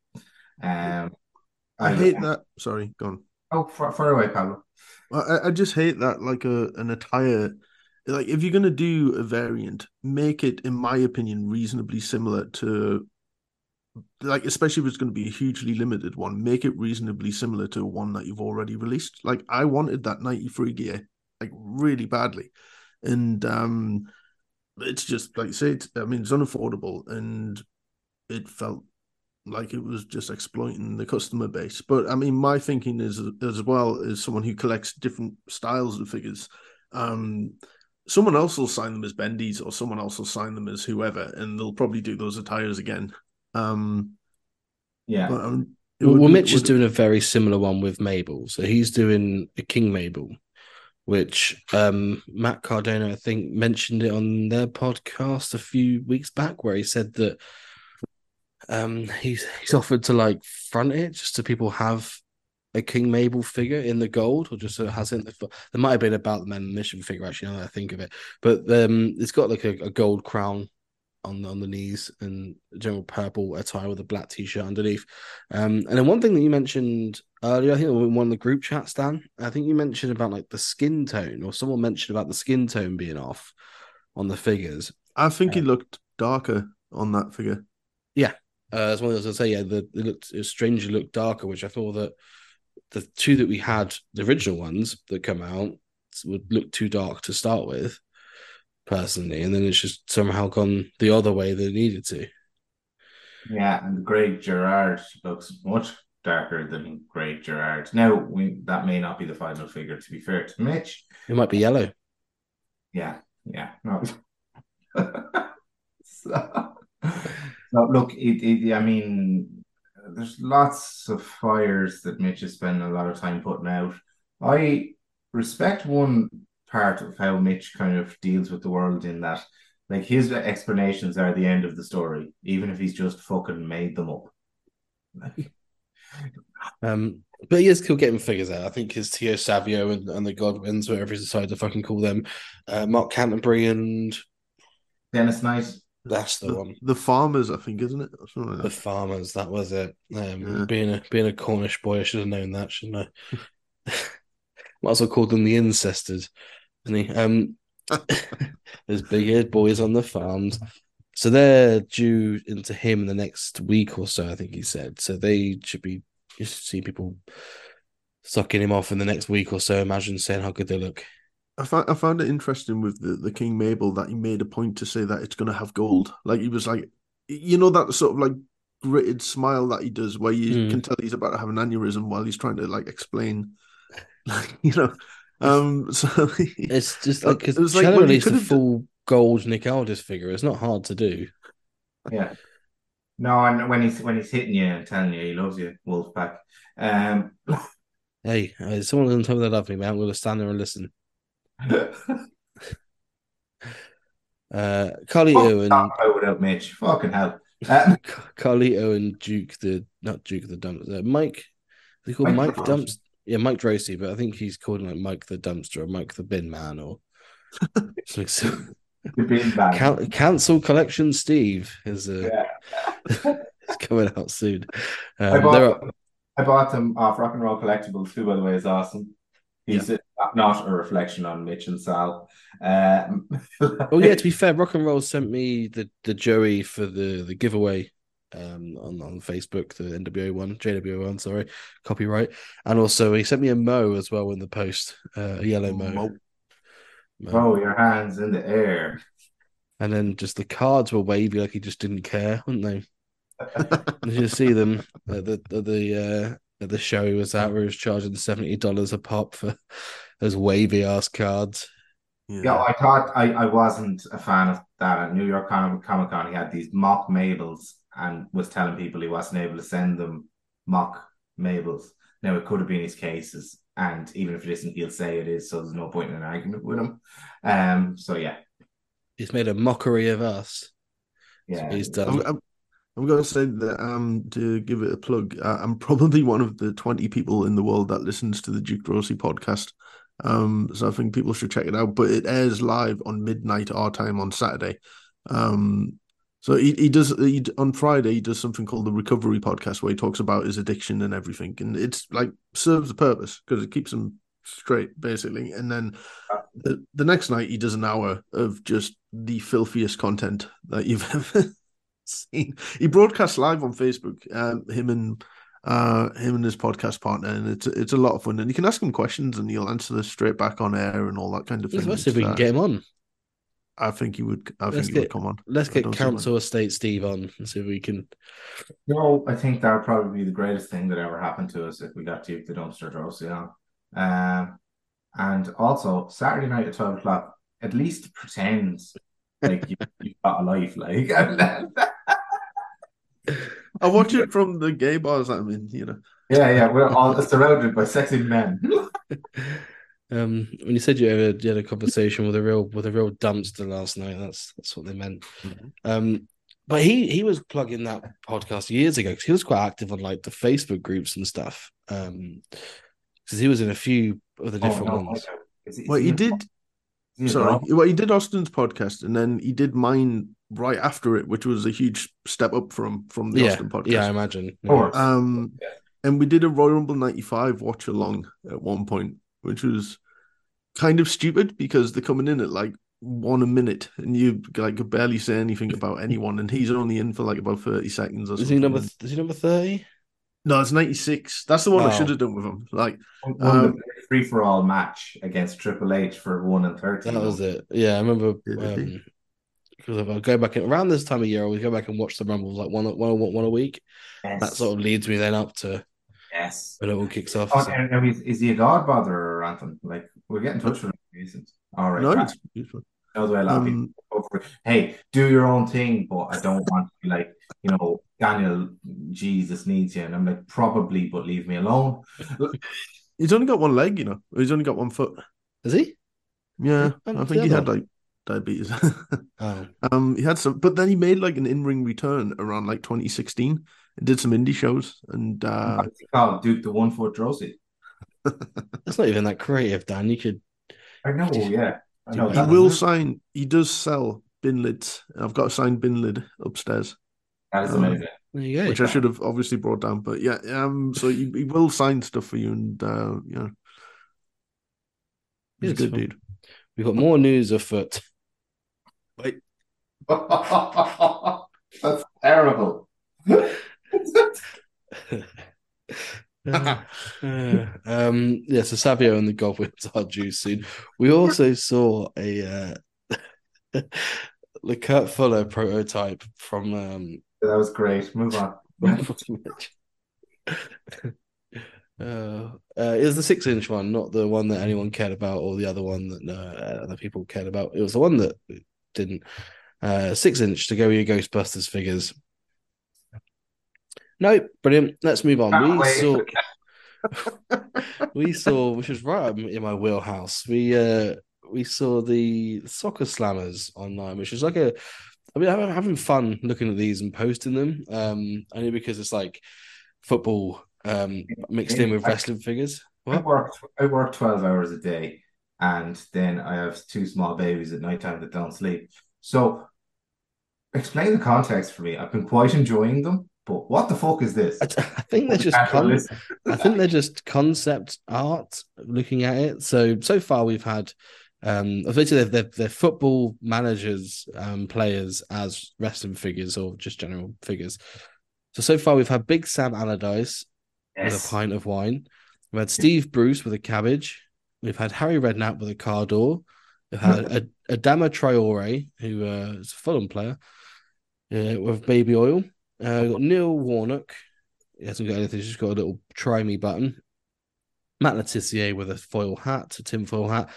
D: Um,
E: I hate that. Sorry, gone.
D: Oh, far, far away, Pablo.
E: I, I just hate that like a an attire like if you're gonna do a variant, make it, in my opinion, reasonably similar to like especially if it's going to be a hugely limited one, make it reasonably similar to one that you've already released. Like I wanted that 93 gear like really badly. And um it's just like you say, it's, I mean it's unaffordable and it felt like it was just exploiting the customer base. But I mean, my thinking is as well as someone who collects different styles of figures. Um, someone else will sign them as Bendy's, or someone else will sign them as whoever, and they'll probably do those attires again. Um,
D: Yeah,
E: but um,
C: Well,
E: would
C: well
E: be-
C: Mitch is doing a very similar one with Mabel. So he's doing a King Mabel, which um, Matt Cardona, I think, mentioned it on their podcast a few weeks back, where he said that um, he's he's offered to like front it just so people have a King Mabel figure in the gold, or just so it has. In the, there might have been about the Men on Mission figure actually. Now that I think of it, but um, it's got like a, a gold crown on on the knees and general purple attire with a black t-shirt underneath. Um, and then one thing that you mentioned earlier, I think in one of the group chats, Dan, I think you mentioned about like the skin tone, or someone mentioned about the skin tone being off on the figures.
E: I think he looked darker on that figure.
C: Yeah, uh, as well as I say, yeah, the it looked it strangely looked darker, which I thought that the two that we had, the original ones that come out, would look too dark to start with, personally, and then it's just somehow gone the other way that it needed to.
D: yeah, and Greg Gerard looks much darker than Greg Gerard. Now, we, that may not be the final figure. To be fair to Mitch,
C: It might be yellow.
D: Yeah, yeah, no. so, so look, it, it, I mean, there's lots of fires that Mitch is spending a lot of time putting out. I respect one part of how Mitch kind of deals with the world in that, like, his explanations are the end of the story, even if he's just fucking made them up. Like,
C: Um, but he is cool getting figures out. I think his Tio Savio and, and the Godwinns, whatever he's decided to fucking call them, uh, Mark Canterbury, and
D: Dennis Knight,
C: that's the,
E: The,
C: one.
E: the farmers, I think, isn't it? Like
C: The farmers, that was it. Um,
E: Yeah.
C: being a being a Cornish boy, I should have known that, shouldn't I? Might as well call them the incestors, isn't he? Um, there's big haired boys on the farms, so they're due into him in the next week or so. I think he said. So they should be. You should see people sucking him off in the next week or so. Imagine saying how good they look.
E: I found I found it interesting with the, the King Mabel that he made a point to say that it's going to have gold. Like he was like, you know, that sort of like gritted smile that he does, where you
C: Mm.
E: can tell he's about to have an aneurysm while he's trying to like explain, like you know. Um, so
C: It's just
E: Uh,
C: like because
E: it was like,
C: Cello
E: well, you
C: released a
E: could've d-
C: full gold Nick Aldis figure. It's not hard to do.
D: Yeah. No, and when he's when he's hitting you and telling you he loves you, Wolfpack. Um,
C: Hey, uh, someone doesn't tell me they love me, man. I'm going to stand there and listen. Uh, Carlito and
D: Talk about without Mitch. Fucking hell. Um,
C: Carlito and Duke the not Duke the dumpster. Uh, Mike, is he called
D: Mike
C: Mike
D: Droese.
C: Dumpster? Yeah, Mike Droese, but I think he's called him like Mike the dumpster or Mike the bin man or something.
D: The bin bag.
C: Can- cancel collection. Steve is uh,
D: Yeah.
C: is coming out soon.
D: I
C: Um,
D: bought,
C: there are,
D: them, I bought them off Rock and Roll Collectibles, who, by the way, is awesome. He's a- not a reflection on Mitch and Sal. Um,
C: oh yeah, to be fair, Rock and Roll sent me the the Joey for the the giveaway um on, on Facebook, the NWO one, JWO one, sorry, copyright. And also he sent me a Mo as well in the post, uh, a yellow Mo.
E: Mo.
C: Mo.
D: throw your hands in the air.
C: And then just the cards were wavy like he just didn't care, weren't they? Did you see them at the at the uh, at the show he was at where he was charging seventy dollars a pop for those wavy ass cards?
D: Yeah, I thought I, I wasn't a fan of that at New York Comic Comic Con. He had these mock Mabels and was telling people he wasn't able to send them mock Mabels. Now it could have been his cases, and even if it isn't, he'll say it is. So there's no point in an argument with him. Um. So yeah,
C: He's made a mockery of us.
D: yeah.
C: He's
E: I'm,
C: done.
E: I'm, I'm going to say that um to give it a plug, uh, I'm probably one of the 20 people in the world that listens to the Duke Droese podcast. Um, so I think people should check it out. But it airs live on midnight our time on Saturday. Um, so he, he does he, on Friday he does something called the Recovery Podcast where he talks about his addiction and everything, and it's like serves the purpose because it keeps him straight basically. And then the, the next night he does an hour of just the filthiest content that you've ever seen. He broadcasts live on Facebook. Um, him and uh him and his podcast partner, and it's it's a lot of fun. And you can ask him questions, and he'll answer this straight back on air and all that kind of thing.
C: See if we can get him on.
E: I think he would. I
C: Let's
E: think he
C: get-
E: would come on.
C: Let's get
E: don't see why.
C: Council Estate Steve on and see if we can.
D: No, I think that would probably be the greatest thing that ever happened to us if we got Duke the Dumpster Droese on. Um, and also Saturday night at twelve o'clock, at least pretend like you, you've got a life. Like
E: I watch it from the gay bars I'm in. You know,
D: yeah, yeah, we're all surrounded by sexy men.
C: Um, when you said you had, a, you had a conversation with a real with a real dumpster last night, that's that's what they meant. Um, but he he was plugging that podcast years ago because he was quite active on like the Facebook groups and stuff. Um, because he was in a few of the different
D: Oh, no,
C: ones.
D: is he-
E: well, he did.
D: is
E: Sorry,
D: involved?
E: well, he did Austin's podcast, and then he did mine right after it, which was a huge step up from from the
C: Yeah,
E: Austin podcast.
C: yeah, I imagine.
D: Of course.
E: Um,
D: Yeah.
E: and we did a Royal Rumble '95 watch along at one point, which was kind of stupid because they're coming in at like one a minute, and you like could barely say anything about anyone, and he's only in for like about thirty seconds or
C: Is
E: something.
C: he number? Is he number thirty?
E: No, it's '96. That's the one I
C: Oh.
E: should have done with him. Like, Um,
D: free for all match against Triple H for one and thirty.
C: That was it. Yeah, I remember.
E: Did it.
C: Um, because I go back in, around this time of year, I always go back and watch the rumbles like one one one a week.
D: Yes.
C: That sort of leads me then up to
D: yes.
C: when it all kicks off.
D: Oh,
C: so-
D: and, and is, is he a god bother? Like we'll get in touch with him. if. All right.
E: no,
D: right.
E: it's, it's fine.
D: Knows why a lot of people
E: Um,
D: go for it. Hey, do your own thing, but I don't want to be like, you know, Daniel, Jesus needs you. And I'm like, probably, but leave me alone.
E: he's only got one leg, you know. He's only got one foot.
C: Is he?
E: Yeah,
C: And
E: I think he had like diabetes.
C: Oh,
E: um, he had some, but then he made like an in-ring return around like 2016 and did some indie shows. And uh,
D: What's called? Duke the one foot Droese.
C: that's not even that creative, Dan. You could.
D: I know, yeah. I know
C: He
E: he
D: that.
E: will sign. He does sell bin lids. I've got a signed bin lid upstairs,
D: That is
E: um,
D: amazing.
C: There you go.
E: which I should have obviously brought down. But yeah, um, so he, he will sign stuff for you, and uh, you know, he's a good
C: well-
E: dude.
C: We've got more news afoot. Wait.
D: That's terrible.
C: Uh, um, yeah, so Savio and the Godwinns are due soon. We also saw a uh, the Kurt Fuller prototype from um,
D: that was great. Move on.
C: uh, uh, it was the six inch one, not the one that anyone cared about, or the other one that uh, other people cared about. It was the one that didn't. Uh, six inch to go with your Ghostbusters figures. No, brilliant. Let's move on.
D: Can't
C: We
D: wait.
C: saw, we saw, which was right in my wheelhouse. We uh, we saw the soccer slammers online, which is like a. I mean, I'm having fun looking at these and posting them. Um, only because it's like football um mixed in with wrestling figures.
D: I work I work 12 hours a day and then I have two small babies at nighttime that don't sleep. So explain the context for me. I've been quite enjoying them, but what the fuck is this?
C: I, I think they're just con- I think they're just concept art. Looking at it, so so far we've had, um, essentially they're, they're, they're football managers, um, players as wrestling figures or just general figures. So so far we've had Big Sam Allardyce with a pint of wine. We've had Steve Bruce with a cabbage. We've had Harry Redknapp with a car door. We've had a Adama Traore, who uh, is a Fulham player, uh, with baby oil. Uh, we've got Neil Warnock. He hasn't got anything. He's just got a little try me button. Matt Le Tissier with a foil hat, a tin foil hat.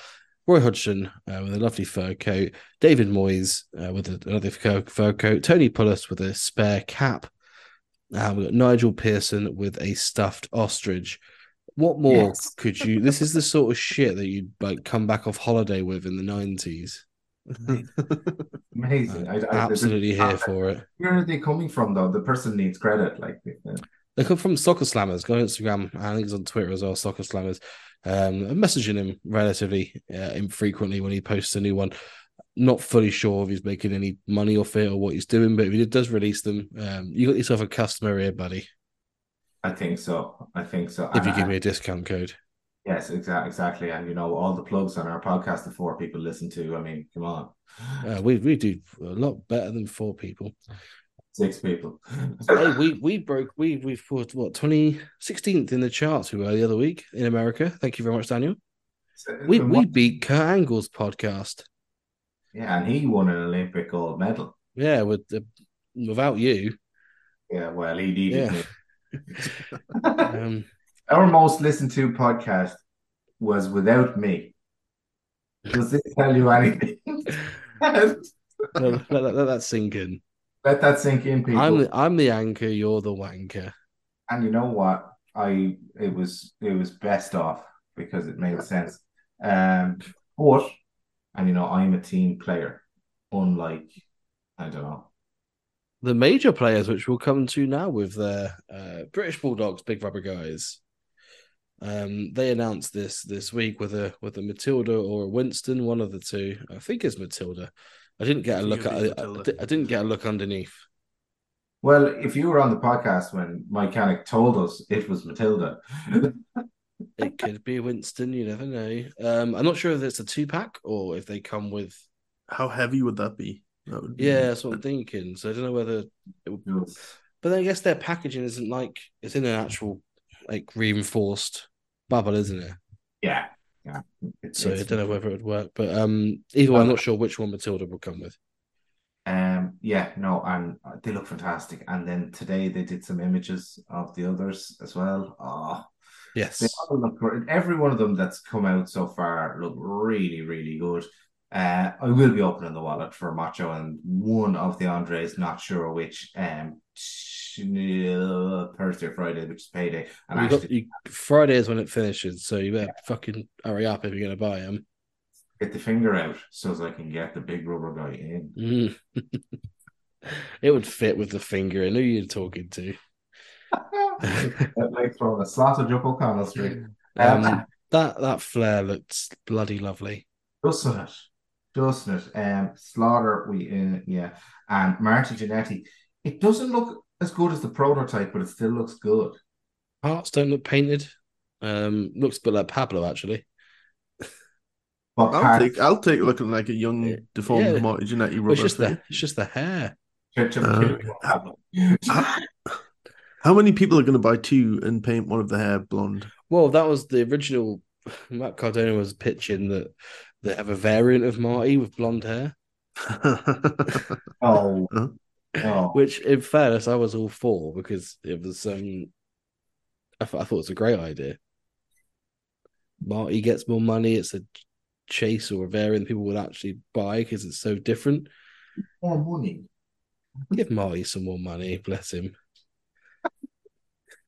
C: Roy Hodgson uh, with a lovely fur coat. David Moyes uh, with a, another fur, fur coat. Tony Pulis with a spare cap. Uh, we've got Nigel Pearson with a stuffed ostrich. What more
D: Yes.
C: could you? This is the sort of shit that you'd like come back off holiday with in the nineties.
D: Amazing. I, I,
C: Absolutely here for it.
D: Where are they coming from, though? The person needs credit. Like, uh,
C: They come from Soccer Slammers. Go on Instagram. I think he's on Twitter as well. Soccer Slammers. Um, I'm messaging him relatively uh, infrequently when he posts a new one. Not fully sure if he's making any money off it or what he's doing, but if he does release them, um, you got yourself a customer here, buddy.
D: I think so. I think so.
C: If you
D: And-
C: give me a discount code.
D: Yes, exactly, exactly. And you know, all the plugs on our podcast the four people listen to. I mean, come on,
C: Uh, we we do a lot better than four people.
D: six people.
C: hey, we we broke we we put what 2016th in the charts we were the other week in America. Thank you very much, Daniel. We we
D: what-
C: beat Kurt Angle's podcast.
D: yeah, and he won an Olympic gold medal.
C: Yeah, with the, without you.
D: Yeah, well, he needed
C: Yeah.
D: me.
C: Um,
D: Our most listened to podcast was without me. Does this tell you anything?
C: let, let, let- let that sink in.
D: Let that sink in, people.
C: I'm the, I'm the anchor. You're the wanker.
D: And you know what? I it was it was best off because it made sense. Um, but and you know I'm a team player, unlike I don't know.
C: The major players, which we'll come to now with the uh, British Bulldogs, big rubber guys. Um, they announced this this week with a with a Matilda or a Winston, one of the two. I think it's Matilda. I didn't get a look at. I, I, I didn't get a look underneath.
D: Well, if you were on the podcast when Mike Canick told us it was Matilda,
C: It could be Winston. You never know. Um, I'm not sure if it's a two pack or if they come with.
E: How heavy would that be? That would be-
C: Yeah, that's what I'm thinking. So I don't know whether it would
D: it
C: But then I guess their packaging isn't like it's in an actual like reinforced bubble, isn't it?
D: yeah, yeah. It-
C: So I don't know whether it would work. But um either way, I'm not sure which one Matilda will come with.
D: Um, yeah, no, and they look fantastic. And then today they did some images of the others as well. Oh,
C: Yes.
D: They all look great. Every one of them that's come out so far look really, really good. Uh, I will be opening the wallet for Macho and one of the Andres, not sure which, um, uh, Thursday or Friday, which is payday. And
C: got,
D: actually
C: you, Friday is when it finishes, so you better fucking hurry up if you're gonna buy them.
D: get the finger out so as I can get the big rubber guy in.
C: Mm. it would fit with the finger. I knew you're talking to.
D: like throwing a sausage up O'Connell Street.
C: Um,
D: Um,
C: that that flare looks bloody lovely.
D: doesn't it? Doesn't it? Um, Slaughter, we uh, yeah, and Marty Jannetty. It doesn't look as good as the prototype, but it still looks good.
C: Parts don't look painted. Um, looks a bit like Pablo actually.
D: But
E: I'll
D: part-
E: take I'll take looking like a young deformed
C: Yeah.
E: Marty Jannetty
C: Well,
E: rubber.
C: it's just the
E: fit.
C: it's just the hair.
D: Church
E: Uh,
D: Killing.
E: How many people are going to buy two and paint one of the hair blonde?
C: Well, that was the original. Matt Cardona was pitching that they have a variant of Marty with blonde hair,
D: Oh,
E: Huh?
C: which, in fairness, I was all for because it was. um I, th- I thought it was a great idea. Marty gets more money. It's a chase or a variant people would actually buy because it's so different.
D: More money.
C: Give Marty some more money, bless him.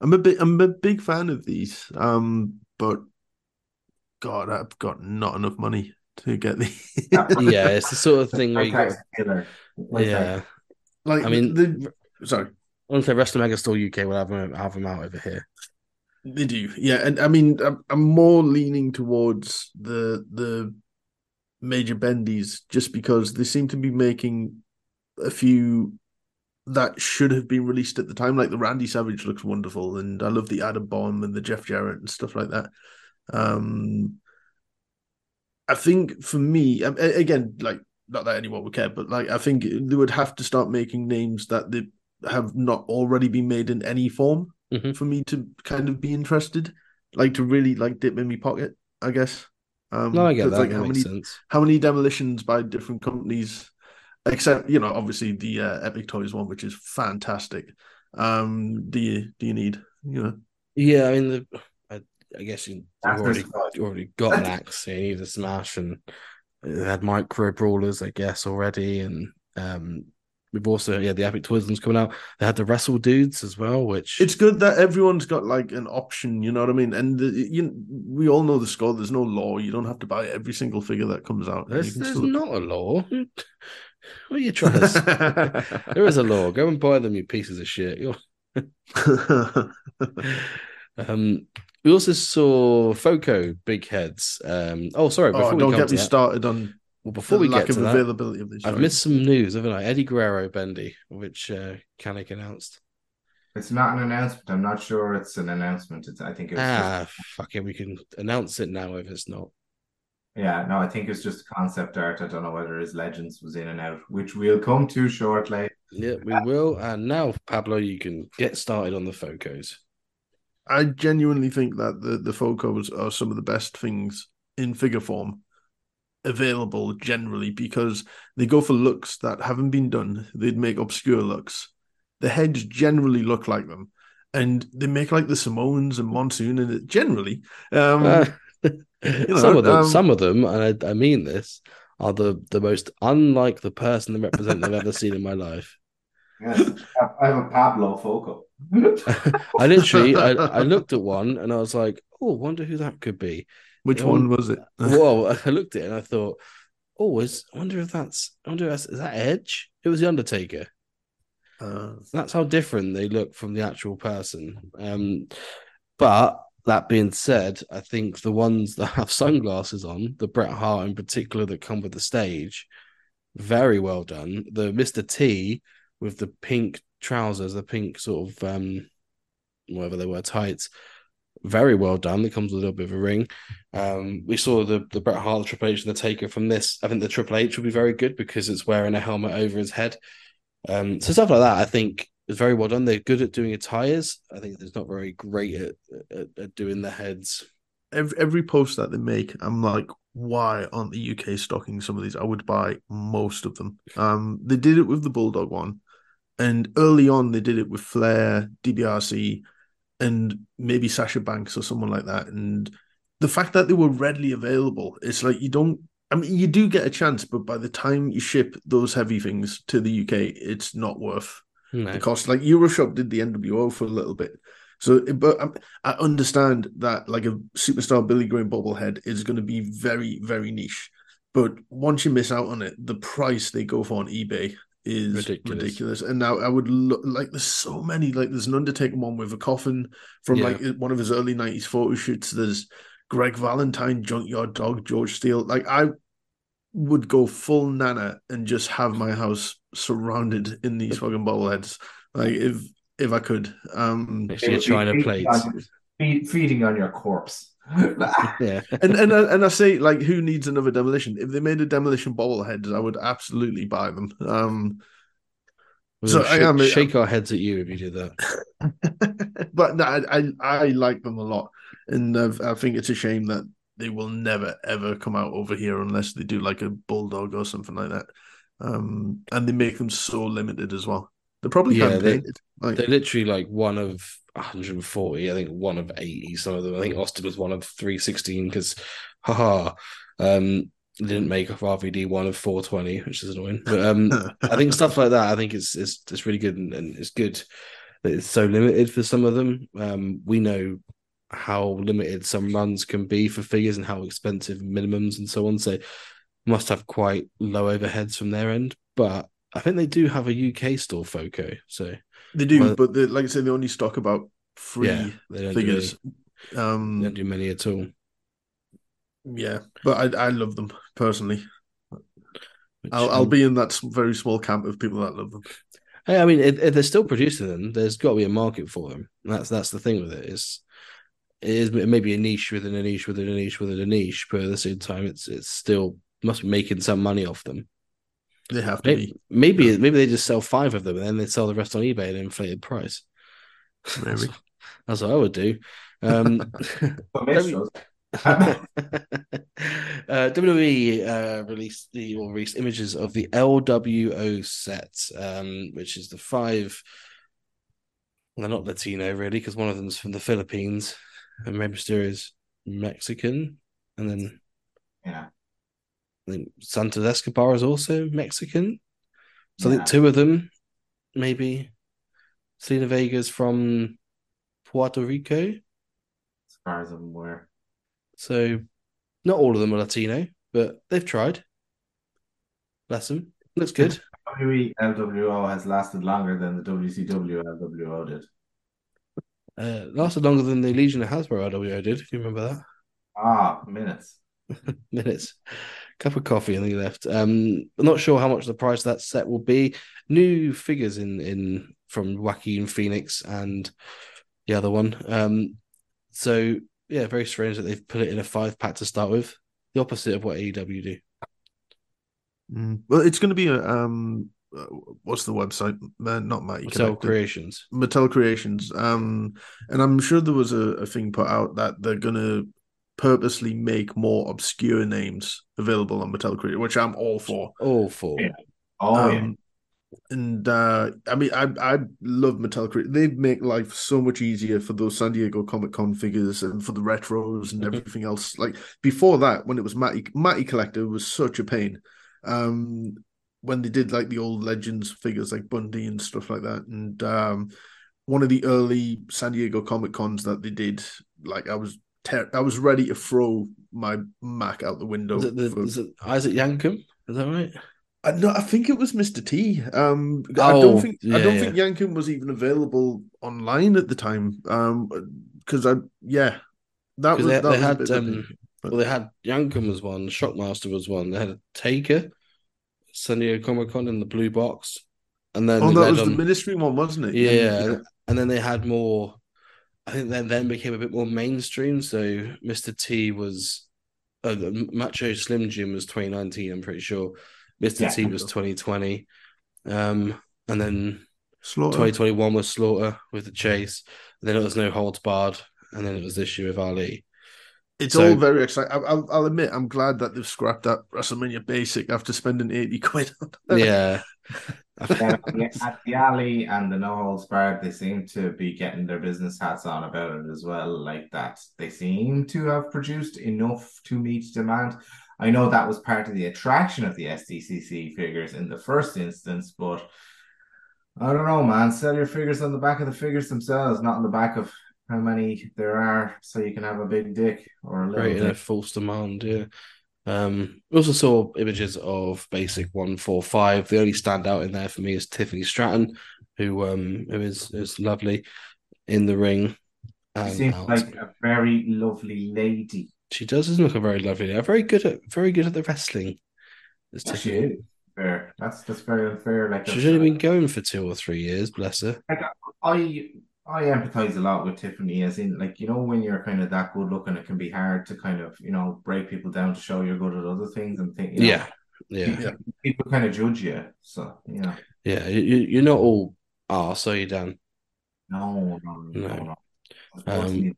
E: I'm a bit I'm a big fan of these. Um, but God, I've got not enough money to get the
C: Yeah, it's the sort of thing where you
D: Contact's
C: got.
D: a killer.
C: Yeah,
D: that?
E: Like
C: I mean-
E: the sorry.
C: honestly, Wrestling Mega Store UK will have them, have them out over here.
E: They do, yeah, and I mean, I'm, I'm more leaning towards the the major bendies just because they seem to be making a few that should have been released at the time. Like the Randy Savage looks wonderful, and I love the Adam Bomb and the Jeff Jarrett and stuff like that. Um, I think for me, again, like not that anyone would care, but like I think they would have to start making names that they have not already been made in any form
C: Mhm.
E: for me to kind of be interested, like to really like dip in my pocket, I guess. Um,
C: No, I get
E: 'cause,
C: that.
E: Like
C: that
E: how
C: makes
E: many
C: sense.
E: how many demolitions by different companies except you know, obviously the uh, Epic Toys one, which is fantastic. Um, do you do you need you know?
C: Yeah, I mean, the, I, I guess you, you've already you already got an axe. So you need a smash, and they had micro brawlers, I guess, already, and um, we've also yeah the Epic Toys ones coming out. They had the Wrestle Dudes as well, which
E: It's good that everyone's got like an option. You know what I mean? And the, you, we all know the score. There's no law. You don't have to buy every single figure that comes out.
C: There's, there's
E: still-
C: not a law. What are you trying to? say? there is a law. Go and buy them, you pieces of shit. You're Um, we also saw Foco big heads. Um, oh, sorry. Before
E: oh,
C: we
E: don't
C: come
E: get me
C: that,
E: started on
C: well, before
E: the
C: we
E: lack
C: get to
E: of
C: that,
E: availability of this,
C: I've missed some news, haven't I? Eddie Guerrero Bendy, which uh, Kanik announced.
D: It's not an announcement. I'm not sure it's an announcement. It's, I think it was
C: Ah, fuck it. We can announce it now if it's not.
D: Yeah, no, I think it's just concept art. I don't know whether his legends was in and out, which we'll come to shortly.
C: Yeah, we will. And now, Pablo, you can get started on the Focos.
E: I genuinely think that the the Focos are some of the best things in figure form available generally because they go for looks that haven't been done. They'd make obscure looks. The heads generally look like them, and they make like the Samoans and Monsoon, and it generally, um,
C: Uh,
E: know,
C: some of them,
E: um,
C: some of them, and I, I mean this, are the the most unlike the person they represent I've ever seen in my life.
D: Yes, I have a Pablo Foco.
C: I literally, I, I looked at one and I was like, oh, wonder who that could be.
E: which
C: Um,
E: one was it?
C: Whoa! I looked at it and I thought, oh, is I wonder if that's, I wonder if that's, is that Edge? It was the Undertaker.
E: Uh,
C: That's how different they look from the actual person. Um, but that being said, I think the ones that have sunglasses on, the Bret Hart in particular, that come with the stage, very well done. The Mister T with the pink trousers, the pink sort of um, whatever they were tights, very well done. It comes with a little bit of a ring. Um, we saw the the Bret Hart, the Triple H, and the Taker from this. I think the Triple H will be very good because it's wearing a helmet over his head. Um, so stuff like that, I think, is very well done. They're good at doing attires. I think they're not very great at, at, at doing the heads.
E: every every post that they make, I'm like, why aren't the UK stocking some of these? I would buy most of them. Um, they did it with the Bulldog one, and early on they did it with Flair, DBRC, and maybe Sasha Banks or someone like that. And the fact that they were readily available, it's like you don't. I mean, you do get a chance, but by the time you ship those heavy things to the UK, it's not worth
C: No.
E: the cost. Like Euroshop did the NWO for a little bit. So, but um, I understand that like a superstar Billy Graham bobblehead is going to be very, very niche. But once you miss out on it, the price they go for on eBay is
C: Ridiculous.
E: ridiculous. And now I would look like there's so many. Like there's an Undertaker one with a coffin from
C: Yeah.
E: like one of his early '90s photo shoots. There's Greg Valentine, Junkyard Dog, George Steele. Like I would go full nana and just have my house surrounded in these fucking bobbleheads. Like if if I could. Um
C: Next to your China
D: Feeding
C: plates.
D: feeding on your corpse.
C: Yeah.
E: and and I- and I say like who needs another demolition? If they made a demolition bobblehead, I would absolutely buy them. Um
C: We'll
E: So I
C: shake,
E: am-
C: shake our heads at you if you did that.
E: but no, I, I I like them a lot, and I've, I think it's a shame that they will never ever come out over here unless they do like a bulldog or something like that. Um, and they make them so limited as well. They're probably
C: Yeah, They,
E: like,
C: they're literally like one of 140. I think one of 80. Some of them. I think Austin was one of 316 because, haha, um, they didn't make off RVD one of 420, which is annoying. But um, I think stuff like that. I think it's it's it's really good and, and it's good that it's so limited for some of them. Um, we know how limited some runs can be for figures and how expensive minimums and so on. So must have quite low overheads from their end. But I think they do have a UK store, Foco. So
E: they do,
C: well-
E: but they, like I said, they only stock about three
C: yeah,
E: figures.
C: Do
E: Um,
C: they don't do many at all.
E: yeah, but I I love them personally.
C: which,
E: I'll I'll be in that very small camp of people that love them.
C: Hey, I mean, if, if they're still producing them, there's got to be a market for them. That's that's the thing with it. Is it is maybe a niche within a niche within a niche within a niche, but at the same time, it's it's still must be making some money off them.
E: They have to
C: Maybe
E: be.
C: maybe, maybe they just sell five of them and then they sell the rest on eBay at an inflated price. That's,
E: Maybe.
C: that's what I would do. Um,
D: But
C: Let
D: Mitch
C: me-
D: does.
C: Uh, WWE uh, released the or released images of the LWO set, um, which is the five. They're not Latino really, because one of them's from the Philippines, and Rey Mysterio is Mexican, and then
D: Yeah.
C: I think Santos Escobar is also Mexican. So I think two of them, maybe. Zelina Vega's from Puerto Rico.
D: As far as I'm aware.
C: So not all of them are Latino, but they've tried. Bless them. Looks good.
D: WWE LWO has lasted longer than the WCW LWO did.
C: Uh, lasted longer than the Legion of Hasbro LWO did. If you remember that.
D: Ah, minutes.
C: Minutes. Cup of coffee and then he left. Um, I'm not sure how much the price of that set will be. New figures in in from Joaquin Phoenix and the other one. Um, so yeah, very strange that they've put it in a five pack to start with. The opposite of what AEW do.
E: Mm. Well, it's going to be a um, uh, what's the website? Uh, not Matty
C: Hotel
E: Connected.
C: Creations.
E: Mattel Creations. Um, and I'm sure there was a, a thing put out that they're gonna purposely make more obscure names available on Mattel Creations, which I'm all for.
C: Awful.
D: Yeah. Oh, yeah.
E: Um, And uh, I mean, I I love Mattel Creations. They make life so much easier for those San Diego Comic Con figures and for the retros and
C: Mhm.
E: everything else. Like before that, when it was Matty Matty Collector was such a pain. Um, when they did like the old Legends figures like Bundy and stuff like that, and um, one of the early San Diego Comic Cons that they did, like I was ter- I was ready to throw my Mac out the window.
C: Is it, the,
E: for-
C: is it Isaac Yankem? Is that right?
E: I, no, I think it was Mr. T. Um, I
C: Oh,
E: don't think I don't
C: yeah.
E: think Yankem was even available online at the time. Um, because I yeah, that was
C: they,
E: that
C: they
E: was
C: had um,
E: pain.
C: well, they had Yankem was one, Shockmaster was one. They had a Taker, San Diego Comic Con in the blue box, and then
E: Oh, that was the ministry one, wasn't it?
C: Yeah, and then they had more. I think then then became a bit more mainstream. So Mr. T was, uh, Macho Slim Jim was 2019. I'm pretty sure. Mr.
D: Yeah.
C: T was 2020, um, and then
E: Slaughter.
C: 2021 was Slaughter with the Chase. And then it was No Holds Barred, and then it was this year with Ali.
E: It's
C: So-
E: all very exciting. I- I'll, I'll admit, I'm glad that they've scrapped that WrestleMania basic after spending 80 quid on.
C: Yeah,
D: Yeah, at, at the alley and the no holds barred, they seem to be getting their business hats on about it as well. Like that, they seem to have produced enough to meet demand. I know that was part of the attraction of the SDCC figures in the first instance, but I don't know, man. Sell your figures on the back of the figures themselves, not on the back of how many there are, so you can have a big dick or a little
C: a
D: dick.
C: false demand. Yeah. Um, we also saw images of Basic One Four Five. The only standout in there for me is Tiffany Stratton, who um who is is lovely in the ring.
D: She
C: and
D: seems
C: out.
D: like a very lovely lady.
C: she does doesn't look a very lovely. lady. Very good at very good at the wrestling.
D: Yeah, she is. Fair. That's that's very unfair. Like
C: She's only been going for two or three years, bless her.
D: I I empathize a lot with Tiffany, as in like you know when you're kind of that good looking, it can be hard to kind of you know break people down to show you're good at other things and think you know,
C: Yeah, yeah,
E: Yeah.
D: people kind of judge you. So you know,
C: yeah. You, you- you're not all arse, are you, Dan?
D: no, no, no,
C: No.
D: no.
C: Um,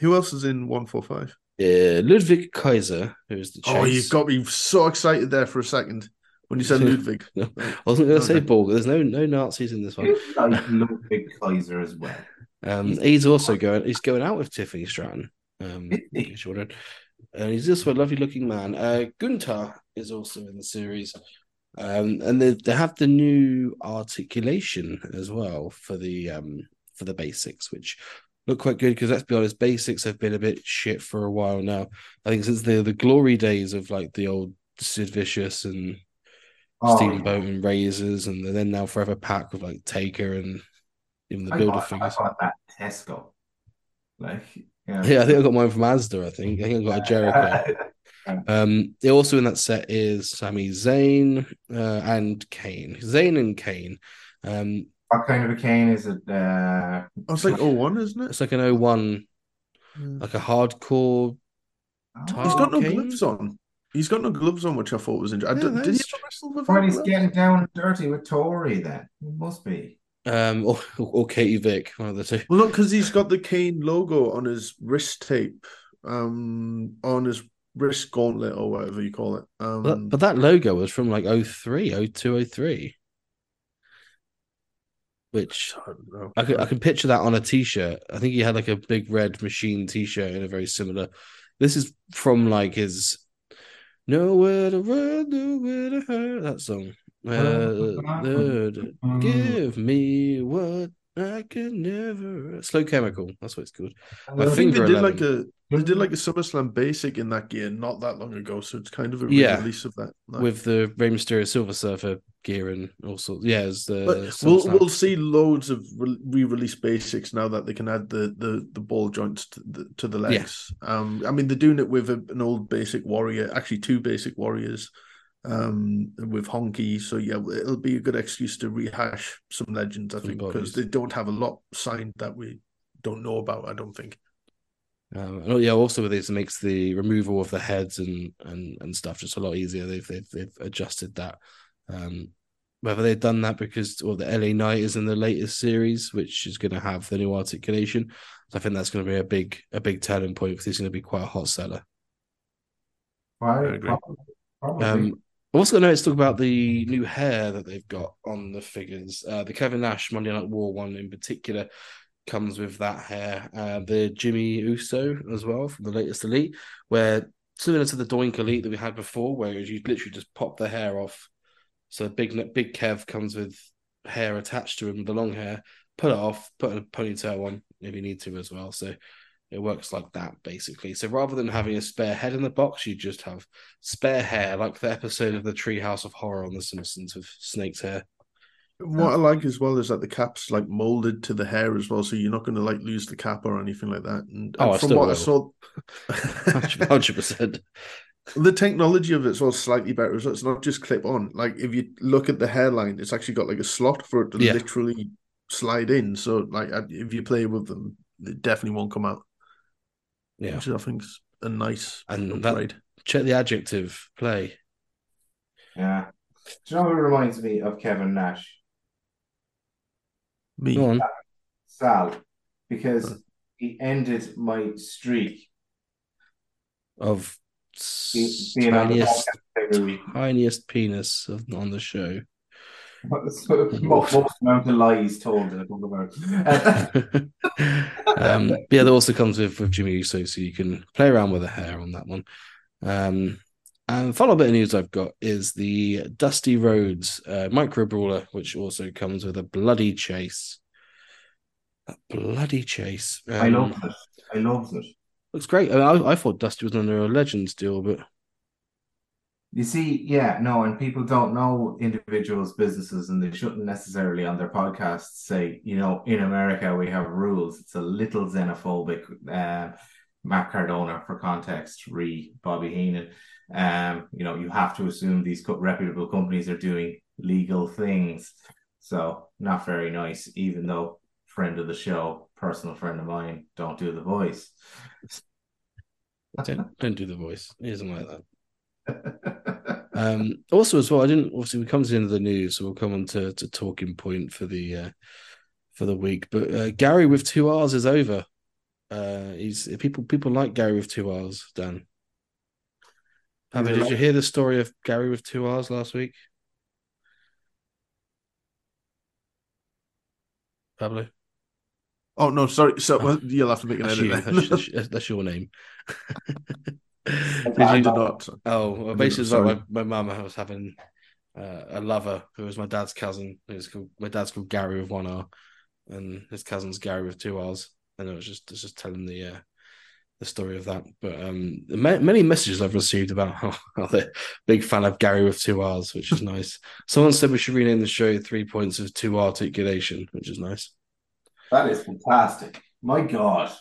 E: Who else is in 145?
C: Yeah, Ludwig Kaiser, who's the chase.
E: Oh, you've got me so excited there for a second when you said Ludwig.
C: No, I wasn't going to say
E: Okay.
C: Borg. There's no no Nazis in this one.
D: I love Kaiser as well.
C: Um, he's also going. He's going out with Tiffany Stratton. Um,
D: Is he?
C: in case you're wondering. and he's also a lovely looking man. Uh, Gunther is also in the series, um, and they they have the new articulation as well for the um for the basics, which look quite good. Because let's be honest, basics have been a bit shit for a while now. I think since the the glory days of like the old Sid Vicious and
D: Oh,
C: Steamboat and Razors, and then now Forever Pack with like Taker and even the
D: I
C: Builder
D: bought, I
C: figures.
D: bought that Tesco. Like, yeah,
C: Yeah, I think I got mine from Asda. I think I think I got a Jericho. Um, also in that set is Sami Zayn uh, and Kane. Zayn and Kane. Um,
D: what kind of a Kane is it? Uh,
E: Oh, it's like 01, isn't it?
C: it's like an 01, like a hardcore.
D: oh,
E: He's got no
C: Okay.
E: gloves on. He's got no gloves on, which I thought was interesting.
C: Yeah,
E: did he
C: that's
E: ever wrestle with
D: When he's
E: gloves?
D: getting down and dirty with Tori, then it must be.
C: Um, or, or Katie Vick, one of the two.
E: Well, look, because he's got the Kane logo on his wrist tape, um, on his wrist gauntlet or whatever you call it. Um,
C: But, but that logo was from like 03, 02, 03. Which
E: I.
C: I can, I can picture that on a t-shirt. I think he had like a big red machine t-shirt in a very similar. This is from like his Nowhere to run, nowhere to hide. That song. Uh, Lord, give me what I can never. Slow chemical. That's what it's called. My
E: I think they did like a they did like a SummerSlam basic in that gear not that long ago, so it's kind of a
C: Yeah.
E: release of that. Like-
C: with the Rey Mysterio Silver Surfer gear and all sorts. Yeah, it's the
E: we'll we'll see loads of re- re-release basics now that they can add the the, the ball joints to the, to the legs. Um, I mean they're doing it with a, an old basic warrior, actually two basic warriors, um, with Honky. So yeah, it'll be a good excuse to rehash some legends. I
C: Some
E: think because they don't have a lot signed that we don't know about. I don't think.
C: Um, and yeah, also with this, it makes the removal of the heads and and and stuff just a lot easier. They've they've, they've adjusted that. Um, whether they've done that because or the LA Knight is in the latest series, which is going to have the new articulation. So I think that's going to be a big a big turning point because it's going to be quite a hot seller.
D: Why?
E: I agree.
D: Probably. probably.
C: Um, I'm also going to talk about the new hair that they've got on the figures. Uh, the Kevin Nash Monday Night War one in particular comes with that hair. Uh, the Jimmy Uso as well from the latest Elite, where similar to the Doink Elite that we had before, where you literally just pop the hair off. So big big Kev comes with hair attached to him, the long hair. Put it off, put a ponytail on if you need to as well. So it works like that basically. So rather than having a spare head in the box, you just have spare hair, like the episode of the Treehouse of Horror on The Simpsons with Snake's hair.
E: What I like as well is that the cap's like molded to the hair as well, so you're not going to like lose the cap or anything like that. And,
C: Oh,
E: and from what I saw,
C: Hundred percent.
E: the technology of it's well slightly better. So it's not just clip on. Like if you look at the hairline, it's actually got like a slot for it to
C: Yeah.
E: literally slide in. So like if you play with them, it definitely won't come out.
C: Yeah.
E: Which I think's a nice
C: And that- Check the adjective. Play.
D: yeah. Do you know who reminds me of Kevin Nash?
E: Me.
C: Go on.
D: Sal, because he ended my streak
C: Of
D: be-
C: s-
D: being on the
C: tiniest,
D: podcast every week.
C: tiniest penis of, on the show.
D: Most, most amount of lies told in a hours. Uh,
C: um, but yeah, that also comes with with Jimmy Uso, so you can play around with the hair on that one. Um, and final bit of news I've got is the Dusty Rhodes uh, micro brawler, which also comes with a bloody chase. A bloody chase.
D: I
C: love
D: loved it. I love it.
C: Looks great. I, I, I thought Dusty was under a Legends deal, but
D: You see, yeah, no, and people don't know individuals' businesses, and they shouldn't necessarily on their podcasts say, you know, in America we have rules. It's a little xenophobic. Um, Matt Cardona, for context, re Bobby Heenan. Um, you know, you have to assume these reputable companies are doing legal things. So not very nice, even though friend of the show, personal friend of mine, don't do the voice.
C: don't, don't do the voice. He doesn't like that. Um, also, as well, I didn't. Obviously, we come to the end of the news, so we'll come on to, to talking point for the uh, for the week. But uh, Gary with two R's is over. Uh, he's people people like Gary with two R's. Dan, Pablo, did you hear the story of Gary with two R's last week? Pablo,
E: Oh no, sorry. So well, you'll have to make an
C: that's,
E: edit.
C: you, that's, that's, that's your name.
E: Did you not?
C: Oh, well, basically, like my, my mum was having uh, a lover who was my dad's cousin. Was called, my dad's called Gary with one R, and his cousin's Gary with two R's. And it was just it's just telling the uh, the story of that. But um, ma- many messages I've received about how, how they're big fan of Gary with two R's, which is nice. Someone said we should rename the show Three Points of Two Articulation, which is nice.
D: That is fantastic. My God.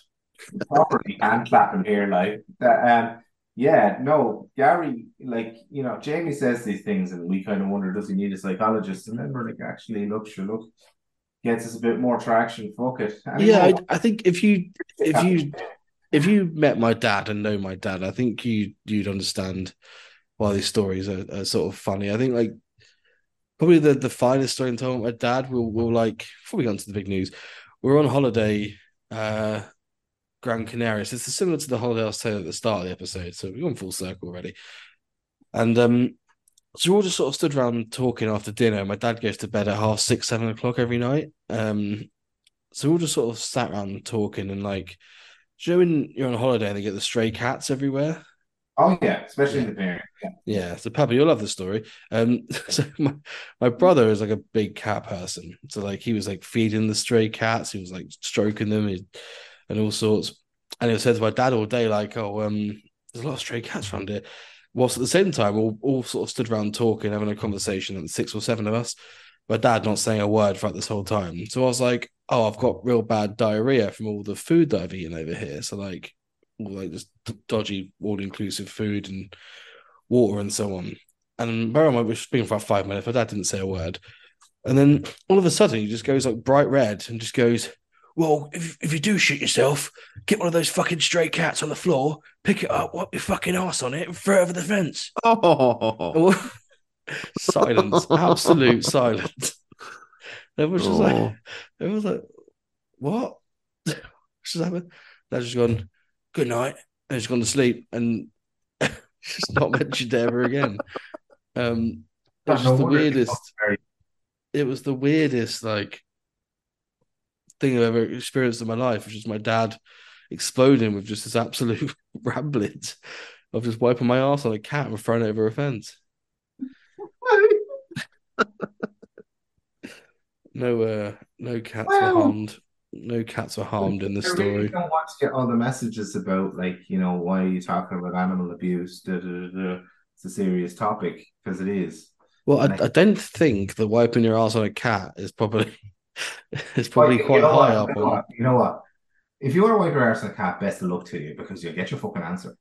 D: Properly hand clapping here, like that. Um, yeah, no, Gary, like, you know, Jamie says these things and we kind of wonder, does he need a psychologist? And then we're like, actually, look, sure, look, gets us a bit more traction. Fuck it.
C: Yeah, I. I think if you if you if you met my dad and know my dad, I think you you'd understand why these stories are, are sort of funny. I think like probably the the finest story I'm telling my dad will will like before we go into the big news. we're on holiday uh Gran Canaria. So it's similar to the holiday I was telling at the start of the episode. So we've gone full circle already. And um, so we all just sort of stood around talking after dinner. My dad goes to bed at half six, seven o'clock every night. Um, so we all just sort of sat around talking and like, do you know when you're on holiday and they get the stray cats everywhere?
D: Oh yeah, especially in the parent. Yeah.
C: Yeah, so Papa, you'll love the story. Um, so my, my brother is like a big cat person. So like he was like feeding the stray cats, he was like stroking them he- and all sorts. And he said to my dad all day, like, oh, um, there's a lot of stray cats around here. Whilst at the same time, all, all sort of stood around talking, having a conversation, and six or seven of us. My dad not saying a word throughout this whole time. So I was like, oh, I've got real bad diarrhea from all the food that I've eaten over here. So like, all like just dodgy, all-inclusive food and water and so on. And bear in mind, we were speaking for about five minutes. My dad didn't say a word. And then all of a sudden, he just goes like bright red and just goes, Well, if, if you do shit yourself, get one of those fucking stray cats on the floor, pick it up, wipe your fucking ass on it, and throw it over the fence.
E: Oh,
C: silence, absolute silence. It was just like,
E: Oh.
C: it was like, What? What's just happened? Dad's just gone, Good night. And he's gone to sleep and just not mentioned ever again. Um, it was just the weirdest. It was the weirdest like thing I've ever experienced in my life, which is my dad exploding with just this absolute ramblings of just wiping my ass on a cat and throwing it over a fence. No, uh, no cats were harmed. No cats were harmed in this
D: I really
C: story.
D: don't want to get all the messages about like you know why are you talking about animal abuse? Da, da, da. It's a serious topic because it is.
C: Well, I, I don't think that wiping your ass on a cat is probably is probably
D: But you
C: quite
D: know
C: high
D: what?
C: up
D: You know what? You know what? If you want to wipe your arse on a cat, best of luck to you because you'll get your fucking answer.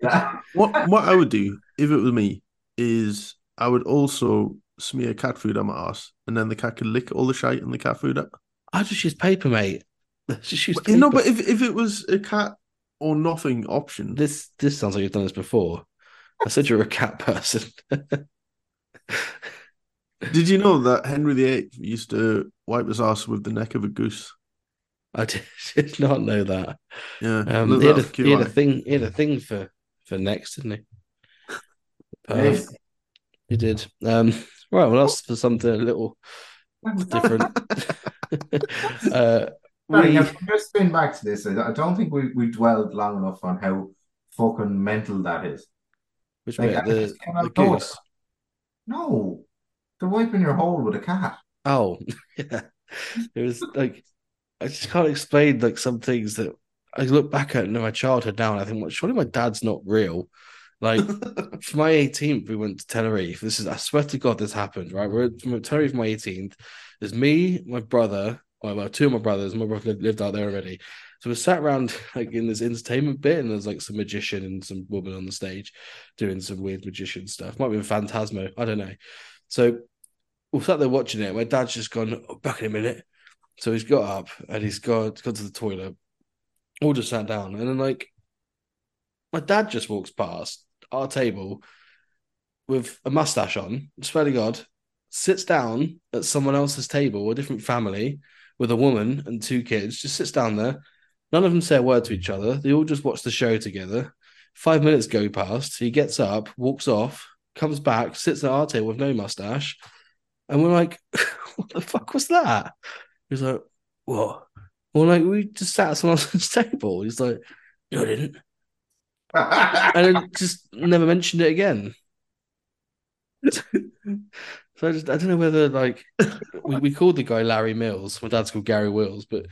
E: What what I would do if it was me is I would also smear cat food on my ass, and then the cat could lick all the shite and the cat food up.
C: I just use paper, mate. Just use
E: You know,
C: paper.
E: but if if it was a cat or nothing option,
C: This this sounds like you've done this before. I said you're a cat person.
E: Did you know that Henry VIII used to wipe his ass with the neck of a goose?
C: I did, did not know that.
E: Yeah,
C: Um, he, had a, he had a thing. He had a thing for for next, didn't he?
D: Yes.
C: Perf. He did. Um, right. Well, that's for something a little different. uh,
D: Sorry,
C: we,
D: now, can just spin back to this. I I don't think we, we dwelled long enough on how fucking mental that is.
C: which
D: Like,
C: bit? The,
D: just came out
C: the goose.
D: No, the wiping your hole with a cat.
C: Oh, yeah. It was like I just can't explain like some things that I look back at in my childhood now and I think, well, surely my dad's not real. Like for my 18th, we went to Tenerife. This is I swear to God, this happened, right? We're at from Tenerife for my 18th. There's me, my brother, well, well, two of my brothers, my brother lived, lived out there already. So we sat around like in this entertainment bit, and there's like some magician and some woman on the stage doing some weird magician stuff. Might be a phantasmo, I don't know. So we sat there watching it. My dad's just gone oh, back in a minute. So he's got up and he's got gone to the toilet. All just sat down, and then like my dad just walks past our table with a mustache on. Swear to God, sits down at someone else's table, a different family, with a woman and two kids. Just sits down there. None of them say a word to each other. They all just watch the show together. Five minutes go past. He gets up, walks off, comes back, sits at our table with no mustache. And we're like, what the fuck was that? He's like, what? Well, like, we just sat at someone else's table. He's like, no, I didn't. And then just never mentioned it again. so I just, I don't know whether, like, we, we called the guy Larry Mills. My dad's called Gary Wills, but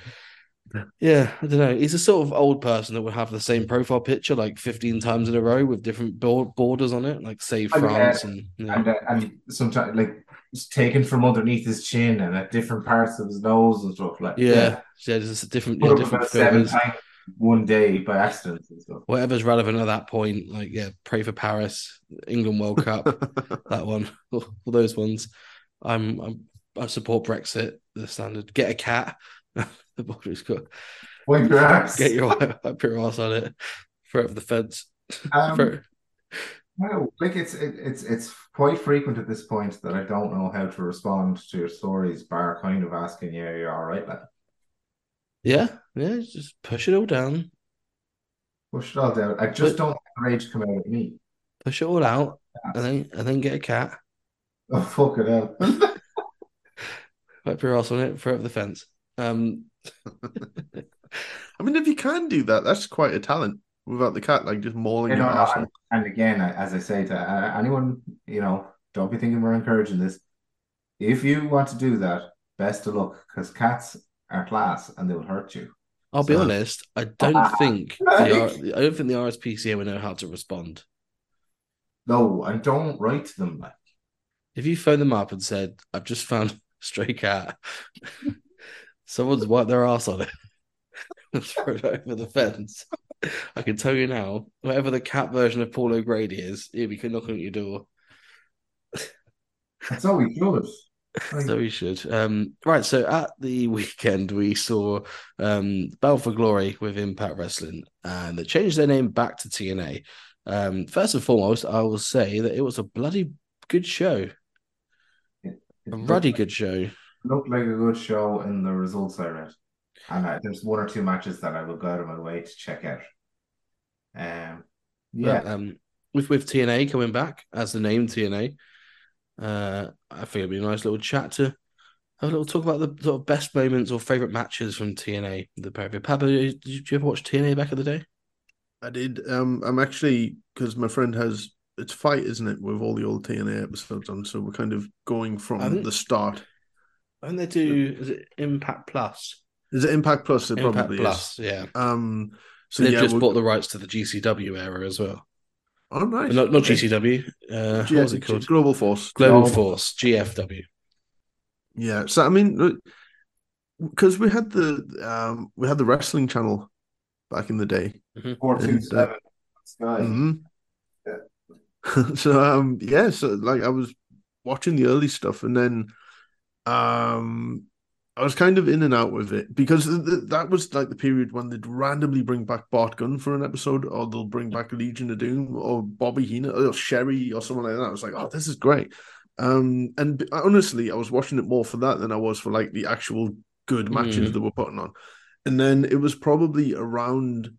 C: yeah, I don't know. He's a sort of old person that would have the same profile picture like 15 times in a row with different bor- borders on it, like save. France and yeah.
D: and uh, and sometimes like taken from underneath his chin and at different parts of his nose and stuff like
C: Yeah, yeah, there's a different, yeah, different
D: about seven times one day by accident and stuff.
C: Whatever's relevant at that point, like yeah, pray for Paris, England World Cup, that one, all, all those ones. I'm, I'm I support Brexit, the standard. Get a cat. the border's got
D: Wipe your ass.
C: get your up your ass on it, throw it over the fence.
D: Um,
C: Throw-
D: No, like it's it, it's it's quite frequent at this point that I don't know how to respond to your stories, bar kind of asking Yeah, you, "Are you all right?" Like,
C: Yeah, yeah, just push it all down,
D: Push it all down. I just
C: But-
D: don't let the rage come out of me.
C: push it all out, and then and then get a cat,
D: Oh, fuck it out.
C: wipe your ass on it, throw it over the fence. Um,
E: I mean, if you can do that, that's quite a talent without the cat, like just mauling
D: You
E: your
D: know,
E: ass.
D: and, and again, as I say to uh, anyone, you know, don't be thinking we're encouraging this. If you want to do that, best of luck because cats are class and they will hurt you.
C: I'll be honest, I don't think the R- I don't think the RSPCA will know how to respond.
D: No, and don't write to them like.
C: If you phone them up and said, "I've just found a stray cat," someone's wiped their ass on it and thrown it over the fence. I can tell you now, whatever the cat version of Paul O'Grady is, he'll be knocking at your door.
D: That's all we should.
C: So we should. Um, right. So at the weekend, we saw um, for Glory with Impact Wrestling, and they changed their name back to TNA. Um, first and foremost, I will say that it was a bloody good show,
D: it
C: a
D: looked
C: ruddy
D: like-
C: good show.
D: looked like a good show in the results I read. And I, there's one or two matches that I will go out of my way to check out. Um, yeah,
C: But, um, with with TNA coming back as the name TNA, uh, I think it'd be a nice little chat to have a little talk about the sort of best moments or favorite matches from TNA. The pair of you. Pablo, did you ever watch TNA back in the day?
E: I did. Um, I'm actually because my friend has it's FITE, isn't it, with all the old TNA episodes on. So we're kind of going from
C: think-
E: the start.
C: And they do is it Impact Plus?
E: Is it Impact Plus? It
C: Impact
E: probably
C: Plus,
E: is.
C: yeah.
E: Um, so
C: They've
E: yeah,
C: just
E: we're-
C: bought the rights to the GCW era as well.
E: Oh, nice.
C: Not not GCW. Uh,
E: G-
C: what was it called?
E: Global Force.
C: Global
D: Global-
C: Force, GFW.
E: Yeah. So I mean, because we had the um we had the wrestling channel back in the day.
D: four two seven. Sky.
E: Mhm. so um yeah, so like I was watching the early stuff and then um I was kind of in and out with it because th- th- that was like the period when they'd randomly bring back Bart Gunn for an episode, or they'll bring back Legion of Doom, or Bobby Heenan, or Sherri, or someone like that. I was like, oh, this is great. Um, and b- honestly, I was watching it more for that than I was for like the actual good matches
C: Mhm.
E: they were putting on. And then it was probably around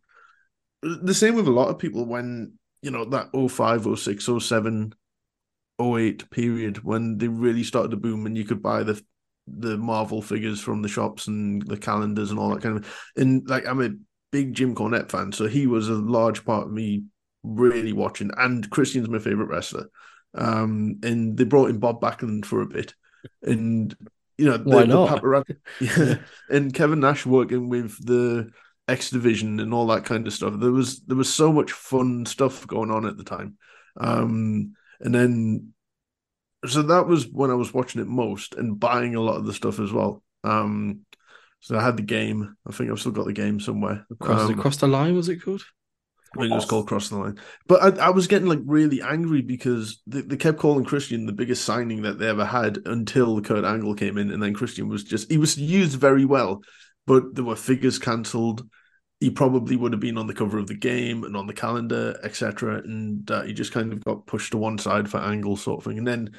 E: the same with a lot of people when you know that 05, 06, 07, 08 period when they really started to boom and you could buy the the Marvel figures from the shops and the calendars and all that kind of and like I'm a big Jim Cornette fan, so he was a large part of me really watching. And Christian's my favorite wrestler. Um, and they brought in Bob Backlund for a bit, and you know the,
C: Why
E: the
C: not?
E: paparazzi- yeah. and Kevin Nash working with the X Division and all that kind of stuff. There was there was so much fun stuff going on at the time. Um, and then so that was when I was watching it most and buying a lot of the stuff as well. Um, so I had the game. I think I've still got the game somewhere.
C: Across,
E: Um,
C: across the line, was it called?
E: I think it was called Cross the Line. But I, I was getting like really angry because they, they kept calling Christian the biggest signing that they ever had until Kurt Angle came in, and then Christian was just he was used very well, but there were figures cancelled. He probably would have been on the cover of the game and on the calendar, etc. And uh, he just kind of got pushed to one side for Angle sort of thing. And then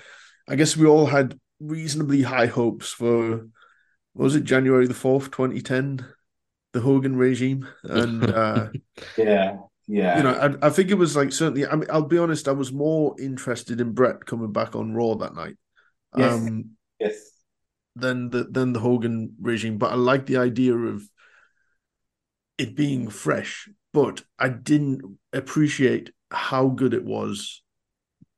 E: I guess we all had reasonably high hopes for what was it January the fourth, twenty ten, the Hogan regime, and. uh
D: Yeah, yeah.
E: you know, I, I think it was like certainly. I mean, I'll be honest. I was more interested in Bret coming back on Raw that night,
D: Yes.
E: um,
D: yes.
E: than the than the Hogan regime. But I like the idea of it being fresh. But I didn't appreciate how good it was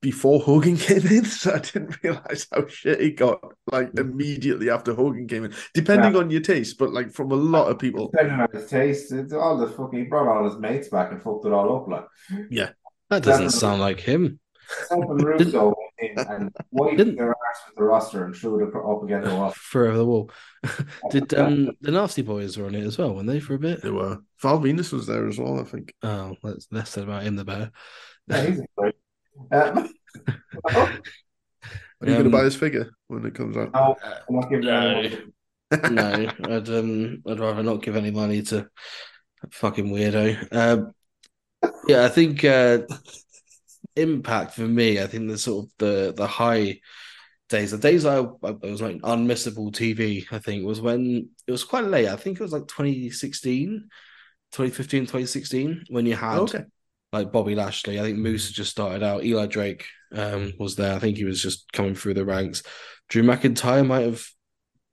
E: before Hogan came in. So I didn't realize how shit it got like immediately after Hogan came in. Depending on your taste, but like from a lot of people,
D: Depending on his taste, it's all the fucking he brought all his mates back and fucked it all up like yeah,
C: That doesn't
D: Definitely.
C: sound like him.
D: something Russo went in and wiped
C: Didn't-
D: their arse with the roster and threw it up against the wall.
C: Throw over the wall. Did um the Nasty Boys were on it as well, weren't they, for a bit?
E: they were. Val Venis was there as well. I think.
C: Oh, let's less said about him the better.
D: Yeah, he's. Um,
E: Are you going
C: Um,
E: to buy his figure when it comes out?
D: no, I'm not giving
C: No.
D: that
C: no, I'd um I'd rather not give any money to that fucking weirdo. Um yeah, I think uh Impact for me, I think the sort of the the high days. The days I, I it was like unmissable TV, I think, was when it was quite late. I think it was like 2016, 2015, 2016, when you had
E: Okay.
C: like Bobby Lashley. I think Moose had just started out. Eli Drake um, was there. I think he was just coming through the ranks. Drew McIntyre might have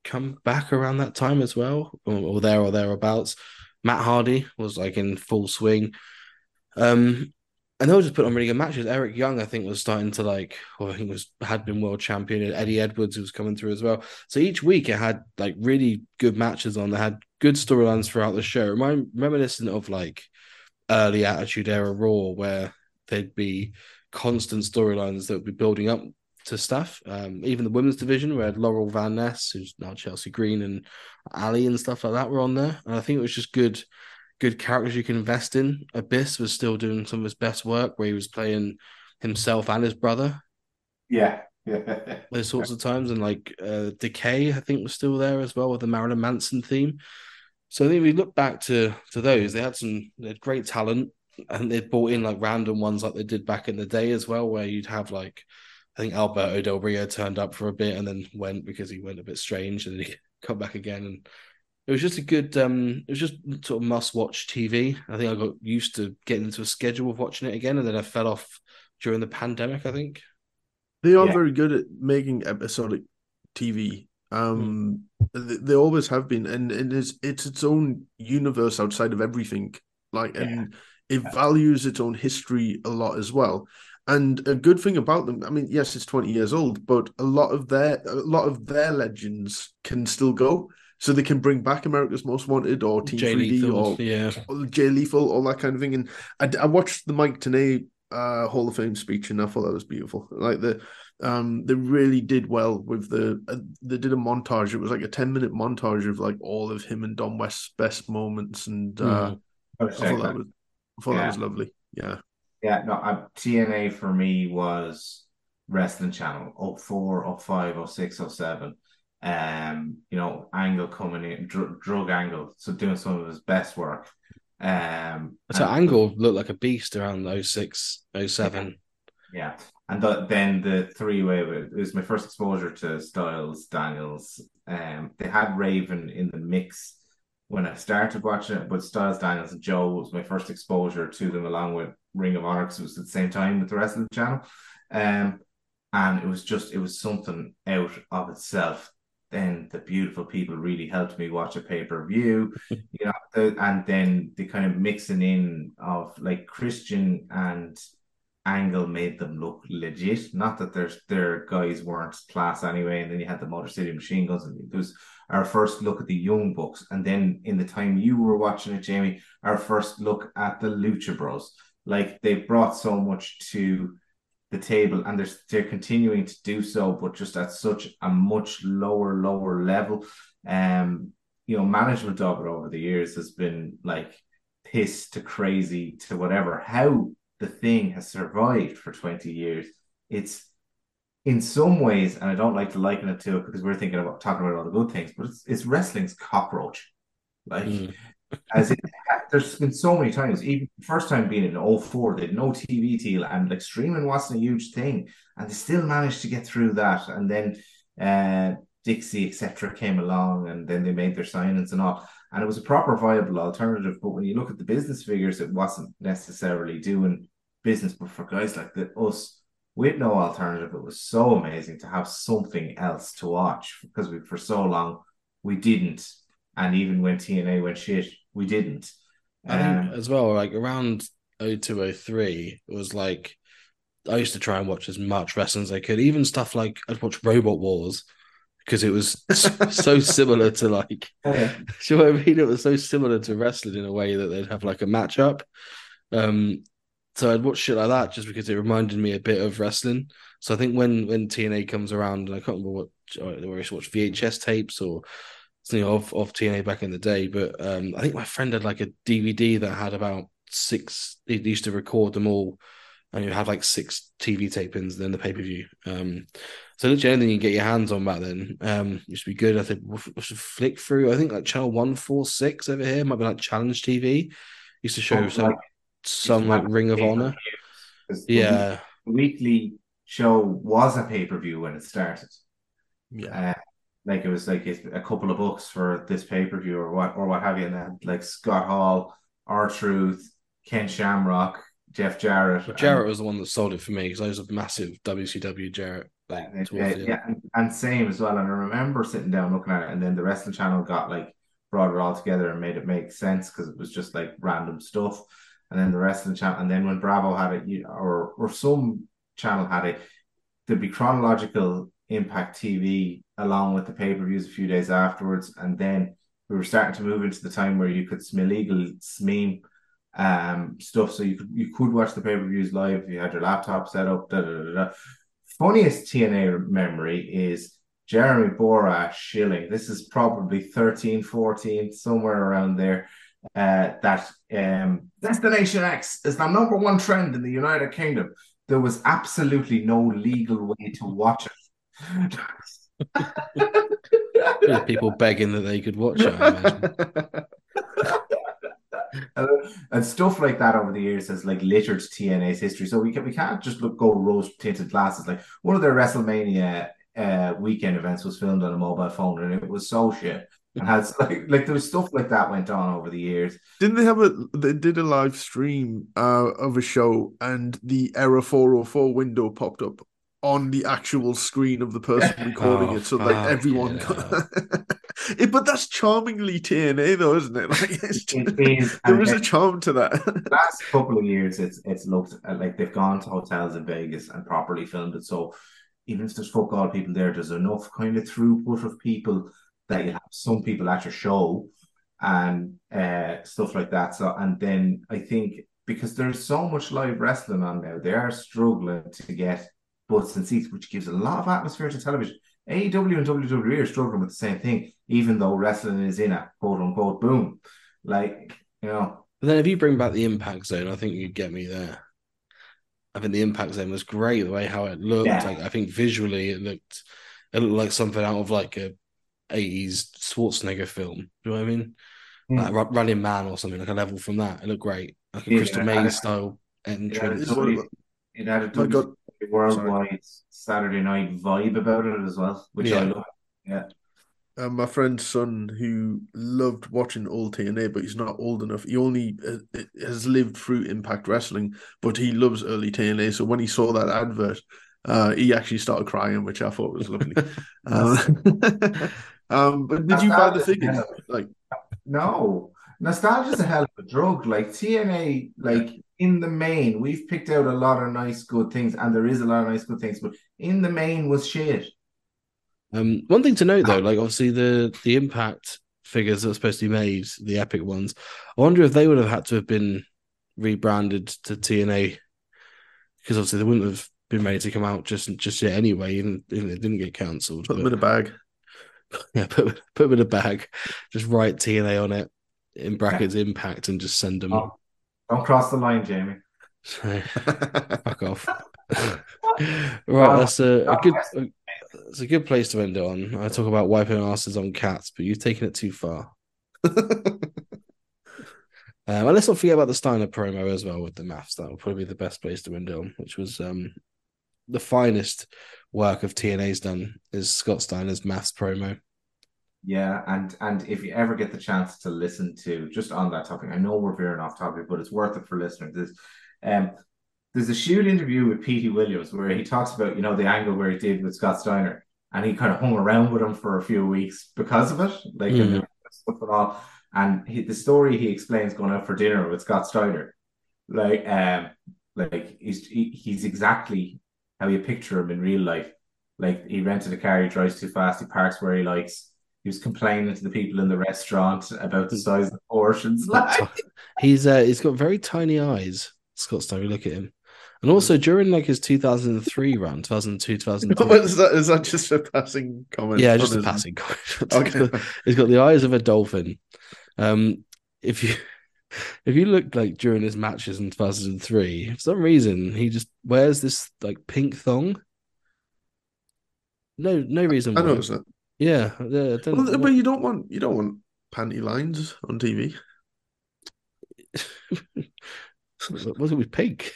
C: come back around that time as well, or, or there or thereabouts. Matt Hardy was like in full swing. Um, and they were just put on really good matches. Eric Young, I think, was starting to like, or I think was had been world champion. And Eddie Edwards was coming through as well. So each week it had like really good matches on. They had good storylines throughout the show. Remind reminiscent of like early Attitude Era Raw, where there'd be constant storylines that would be building up to stuff. Um, even the women's division, where Laurel Van Ness, who's now Chelsea Green, and Allie and stuff like that were on there. And I think it was just good, good characters you can invest in. Abyss was still doing some of his best work, where he was playing himself and his brother
D: Yeah. Yeah.
C: those sorts of times, and like uh, Decay, I think was still there as well with the Marilyn Manson theme. So I think if we look back to to those, they had some they had great talent, and they brought in like random ones like they did back in the day as well, where you'd have like I think Alberto Del Rio turned up for a bit and then went because he went a bit strange, and then he come back again, and it was just a good um it was just sort of must watch TV. I think I got used to getting into a schedule of watching it again, and then I fell off during the pandemic. I think.
E: They are
D: Yeah.
E: very good at making episodic TV. Um, they, they always have been, and, and it's it's its own universe outside of everything. Like, and it values its own history a lot as well. And a good thing about them, I mean, yes, it's twenty years old, but a lot of their a lot of their legends can still go so they can bring back America's Most Wanted or Team
C: Jay
E: 3D
C: Lethal,
E: or,
C: yeah.
E: or Jay Lethal, all that kind of thing. And I, I watched the Mike Tenay uh, Hall of Fame speech, and I thought that was beautiful. Like the um, they really did well with the uh, they did a montage. It was like a ten minute montage of like all of him and Don West's best moments, and uh,
D: mm.
E: I thought that was I thought
D: yeah.
E: that was lovely. Yeah,
D: yeah. No, I, TNA for me was Wrestling Channel 04, 05, 06, 07. Um, you know, Angle coming in, dr- drug Angle, so doing some of his best work. Um,
C: So
D: and-
C: Angle looked like a beast around 06, 07.
D: Yeah, and the, then the three way it was my first exposure to Styles, Daniels. Um, they had Raven in the mix when I started watching it, but Styles, Daniels, and Joe was my first exposure to them, along with Ring of Honor, because it was at the same time with the rest of the channel. Um, and it was just it was something out of itself. Then the beautiful people really helped me watch a pay per view, you know, the, and then the kind of mixing in of like Christian and Angle made them look legit. Not that their their guys weren't class anyway. And then you had the Motor City Machine Guns, and it was our first look at the Young Bucks. And then in the time you were watching it, Jamie, our first look at the Lucha Bros. Like they brought so much to the table, and they're they're continuing to do so, but just at such a much lower lower level. Um, you know, management of it over the years has been like pissed to crazy to whatever. How the thing has survived for 20 years. It's in some ways, and I don't like to liken it to it because we're thinking about talking about all the good things, but it's it's wrestling's cockroach. Like
C: Mm.
D: As it there's been so many times, even the first time being in 04, they had no TV deal and like streaming wasn't a huge thing. And they still managed to get through that. And then uh Dixie, etc., came along and then they made their signings and all and it was a proper viable alternative. But when you look at the business figures, it wasn't necessarily doing business. But for guys like the, us with no alternative, it was so amazing to have something else to watch because we for so long we didn't. And even when TNA went shit, we didn't.
C: I think
D: Um,
C: as well, like around 0203, it was like I used to try and watch as much wrestling as I could, even stuff like I'd watch Robot Wars because it was so similar to like,
D: yeah.
C: do you know what I mean? It was so similar to wrestling in a way that they'd have like a matchup. Um, so I'd watch shit like that just because it reminded me a bit of wrestling. So I think when when TNA comes around, and I can't remember what I used to watch VHS tapes or you know of, of TNA back in the day, but um, I think my friend had like a DVD that had about six. He used to record them all, and you had like six TV tapings, and then the pay per view. Um, so literally anything you can get your hands on back then um, used to be good. I think we should flick through. I think like channel one four six over here might be like Challenge TV. Used to show
D: Oh,
C: some
D: like-
C: some like Ring of Honor. Yeah,
D: the weekly show was a pay per view when it started.
E: Yeah.
D: Uh, like it was like a couple of books for this pay per view or what or what have you, and then like Scott Hall, R Truth, Ken Shamrock, Jeff Jarrett.
C: But Jarrett was the one that sold it for me because I was a massive WCW Jarrett. Like,
D: and, yeah, and, and same as well. And I remember sitting down looking at it, and then the wrestling channel got like brought it all together and made it make sense because it was just like random stuff. And then the wrestling channel, and then when Bravo had it, you, or or some channel had it, there'd be chronological Impact TV along with the pay per views a few days afterwards, and then we were starting to move into the time where you could some illegal SMEAM um stuff, so you could you could watch the pay per views live if you had your laptop set up. Da, da, da, da. Funniest TNA memory is Jeremy Borash shilling. This is probably 13, 14, somewhere around there. Uh, that um, Destination X is the number one trend in the United Kingdom. There was absolutely no legal way to watch it.
C: There's people begging that they could watch it. I imagine.
D: And stuff like that over the years has like littered TNA's history. So we can we can't just look go rose tinted glasses. Like one of their WrestleMania uh, weekend events was filmed on a mobile phone, and it was so shit. And has like like there was stuff like that went on over the years.
E: Didn't they have a? They did a live stream uh, of a show, and the error four hundred four window popped up on the actual screen of the person recording
C: Oh,
E: it, so like
C: fuck
E: everyone.
C: yeah.
E: Got... it, but that's charmingly TNA, though, isn't it? Like it's
D: It is,
E: there
D: and
E: is a charm to that.
D: last couple of years, it's it's looked like they've gone to hotels in Vegas and properly filmed it. So even if there's fuck all people there, there's enough kind of throughput of people that you have some people at your show and uh, stuff like that. So and then I think because there's so much live wrestling on now, they are struggling to get butts and seats, which gives a lot of atmosphere to television. AEW and WWE are struggling with the same thing, even though wrestling is in a quote unquote boom. Like, you know,
C: But then if you bring back the impact zone, I think you'd get me there. I think the impact zone was great the way how it looked.
D: Yeah.
C: Like I think visually it looked it looked like something out of like a 80s Schwarzenegger film. Do you know what I mean?
D: Mm.
C: Like Ru- Running Man or something, like a level from that. It looked great. Like a
D: Yeah,
C: Crystal
D: I- I-
C: Maze style
D: it had a
C: entrance.
E: It's
D: totally-
E: what-
D: it had a
E: I got-
D: totally worldwide Saturday night vibe about it as well, which I
C: Yeah.
D: love.
E: Uh, my friend's son, who loved watching old TNA, but he's not old enough. He only uh, has lived through Impact Wrestling, but he loves early TNA. So when he saw that advert, uh, he actually started crying, which I thought was lovely. um, um, but did you buy the
D: Nostalgia,
E: figures? Like,
D: No, nostalgia's a hell of a drug. Like TNA, like in the main, we've picked out a lot of nice, good things, and there is a lot of nice, good things, but in the main was shit.
C: Um, one thing to note though, like obviously the the impact figures that were supposed to be made, the epic ones. I wonder if they would have had to have been rebranded to TNA because obviously they wouldn't have been ready to come out just just yet anyway, even if it didn't get cancelled.
E: put them in a bag.
C: yeah, put put them in a bag, just write TNA on it in brackets impact and just send them.
D: Oh. Don't cross the line, Jamie.
C: So, fuck off. right, that's a, a good. A, it's a good place to end it on. I talk about wiping asses on cats, but you've taken it too far. Um, and let's not forget about the Steiner promo as well with the maths. That would probably be the best place to end it on, which was um, the finest work of TNA's done is Scott Steiner's maths promo.
D: Yeah, and and if you ever get the chance to listen to just on that topic, I know we're veering off topic, but it's worth it for listeners. There's, um, there's a shoot interview with Petey Williams where he talks about you know the angle where he did with Scott Steiner, and he kind of hung around with him for a few weeks because of it, like and
C: Mhm.
D: stuff and all. And he, the story he explains going out for dinner with Scott Steiner, like um, like he's he, he's exactly how you picture him in real life. Like he rented a car, he drives too fast, he parks where he likes. He was complaining to the people in the restaurant about the size of the portions. Like,
C: He's uh, he's got very tiny eyes, Scott Steiner. Look at him. And also during like his 2003 run, 2002, 2003.
E: is, that, is that just a passing comment?
C: yeah, just a passing comment.
E: Okay.
C: He's got the eyes of a dolphin. Um, if you if you look like during his matches in 2003, for some reason he just wears this like pink thong. No, no reason
E: I
C: why.
E: noticed that.
C: Yeah, yeah.
E: Well, but you don't want you don't want panty lines on TV.
C: was it with pink?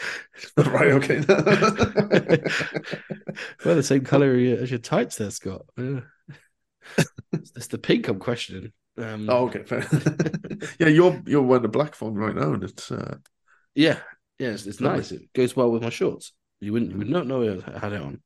E: right, okay.
C: well, the same color as your tights there, Scott. Yeah. it's the pink I'm questioning. Um,
E: oh, okay, fair. yeah, you're you're wearing a black phone right now, and it's uh,
C: yeah, yeah, it's, it's
E: Lovely.
C: nice. It goes well with my shorts. You wouldn't, you would not know I had it on.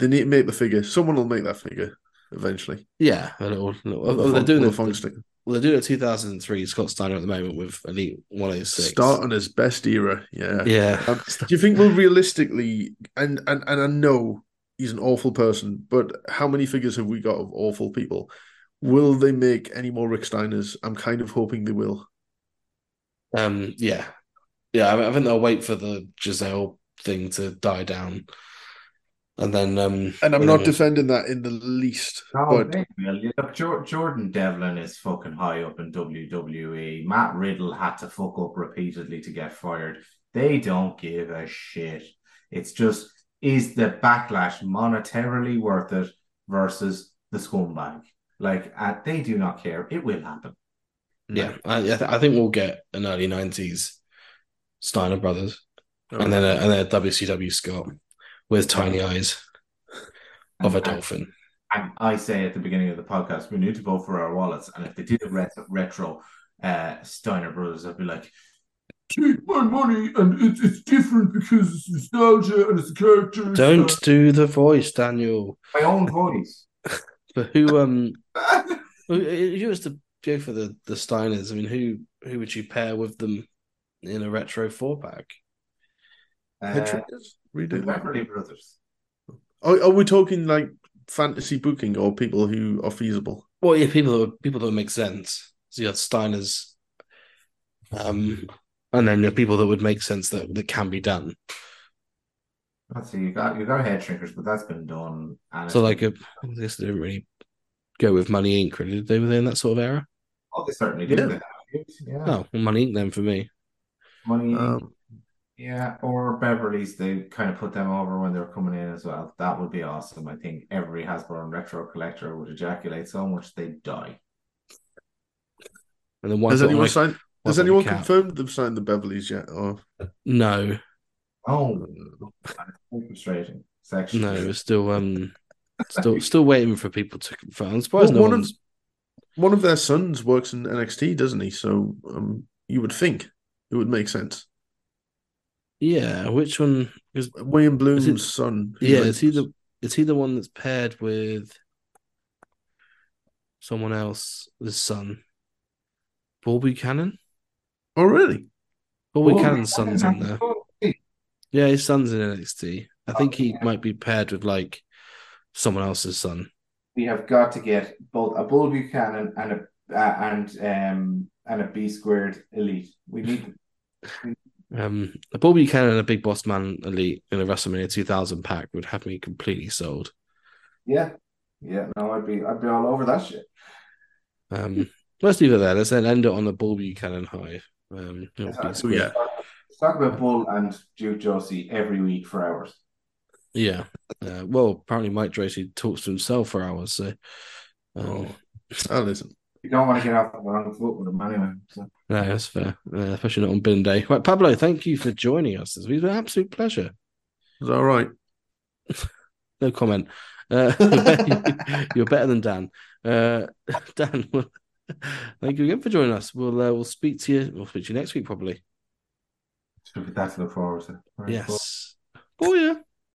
E: they need to make the figure. Someone will make that figure eventually.
C: Yeah, a little. little
E: With the
C: well, they're
E: phone-
C: doing
E: with
C: the,
E: the phone stick.
C: well, they're doing a 2003 Scott Steiner at the moment with Elite 106.
E: Start on his best era. Yeah.
C: Yeah.
E: Um, do you think we'll realistically and, and and I know he's an awful person, but how many figures have we got of awful people? Will they make any more Rick Steiners? I'm kind of hoping they will.
C: Um, yeah, yeah. I, I think they'll wait for the Gisele thing to die down, and then um,
E: And I'm not defending that in the least.
D: No,
E: but
D: maybe. Well, you Look, Jordan Devlin is fucking high up in WWE. Matt Riddle had to fuck up repeatedly to get fired. They don't give a shit. It's just, is the backlash monetarily worth it versus the scumbag? Like, uh, they do not care. It will happen.
C: Yeah, I, I, th- I think we'll get an early '90s Steiner brothers, and then a, and then a WCW Scott with tiny eyes of a dolphin.
D: And I say at the beginning of the podcast, we need to vote for our wallets. And if they did a retro, retro uh, Steiner Brothers, I'd be like, take my money, and it's, it's different because it's nostalgia and it's the characters.
C: Don't
D: uh,
C: do the voice, Daniel.
D: my own voice.
C: But who um, if you was to go for the the Steiners, I mean, who who would you pair with them in a retro four pack?
D: Uh,
E: shrinkers?
D: the
E: Redo.
D: Beverly Brothers.
E: Are, are we talking like fantasy booking or people who are feasible?
C: Well, yeah, people that would, people that make sense. So you have Steiners, um, and then the people that would make sense that that can be done.
D: Let's see, you got you got head shrinkers, but that's been done. And
C: So like
D: been-
C: a, I guess they didn't really go with Money Inc. Really, did they? Were they in that sort of era?
D: oh, they certainly did.
E: Yeah.
D: They Yeah,
C: Oh, well, Money Inc. Then for me.
D: money.
E: Um,
D: Yeah, or Beverly's, they kind of put them over when they were coming in as well. That would be awesome. I think every Hasbro and retro collector would ejaculate so much they'd die.
C: And then one
E: has anyone
C: a-
E: signed? Has
C: put on a
E: anyone
C: cap.
E: confirmed they've signed the Beverly's yet? Or
C: No,
D: Oh, frustrating. Section.
C: no, we're still um, still still waiting for people to confirm. I'm surprised
E: Well,
C: no
E: one of-
C: one's.
E: one of their sons works in NXT, doesn't he? So um, you would think it would make sense.
C: Yeah, which one? Because
E: William Bloom's
C: it-
E: son.
C: yeah, is he the is he the one that's paired with someone else? The son, Bull Buchanan.
E: Oh, really?
C: Paul
D: Oh,
C: Buchanan's son's in there. Yeah, his son's in NXT. I think he
D: Okay.
C: might be paired with like someone else's son.
D: We have got to get both a Bull Buchanan and a uh, and um and a B squared elite. We need
C: Um, a Bull Buchanan and a Big Boss Man Elite in a WrestleMania 2000 pack would have me completely sold.
D: yeah. Yeah, no, I'd be I'd be all over that shit.
C: Um, let's leave it there. Let's then end it on the Bull Buchanan high. Um, you know,
D: Let's
C: Big
E: yeah.
C: Square.
D: talk about Bull and Duke Droese every week for hours.
C: yeah. Uh, well, apparently Mike Tracy talks to himself for hours. So, um,
E: Oh. Oh, listen.
D: You don't want to get off the wrong foot with him anyway. So.
C: No, that's fair, uh, especially not on bin day. Right, Pablo, thank you for joining us. It's been an absolute pleasure.
E: It's all right.
C: No comment. Uh, you're, better, than Dan. Uh, Dan, well, thank you again for joining us. We'll uh, we'll speak to you. We'll speak to you next week, probably.
D: Should be that to look forward to. Right, cool.
C: Yes. Oh yeah.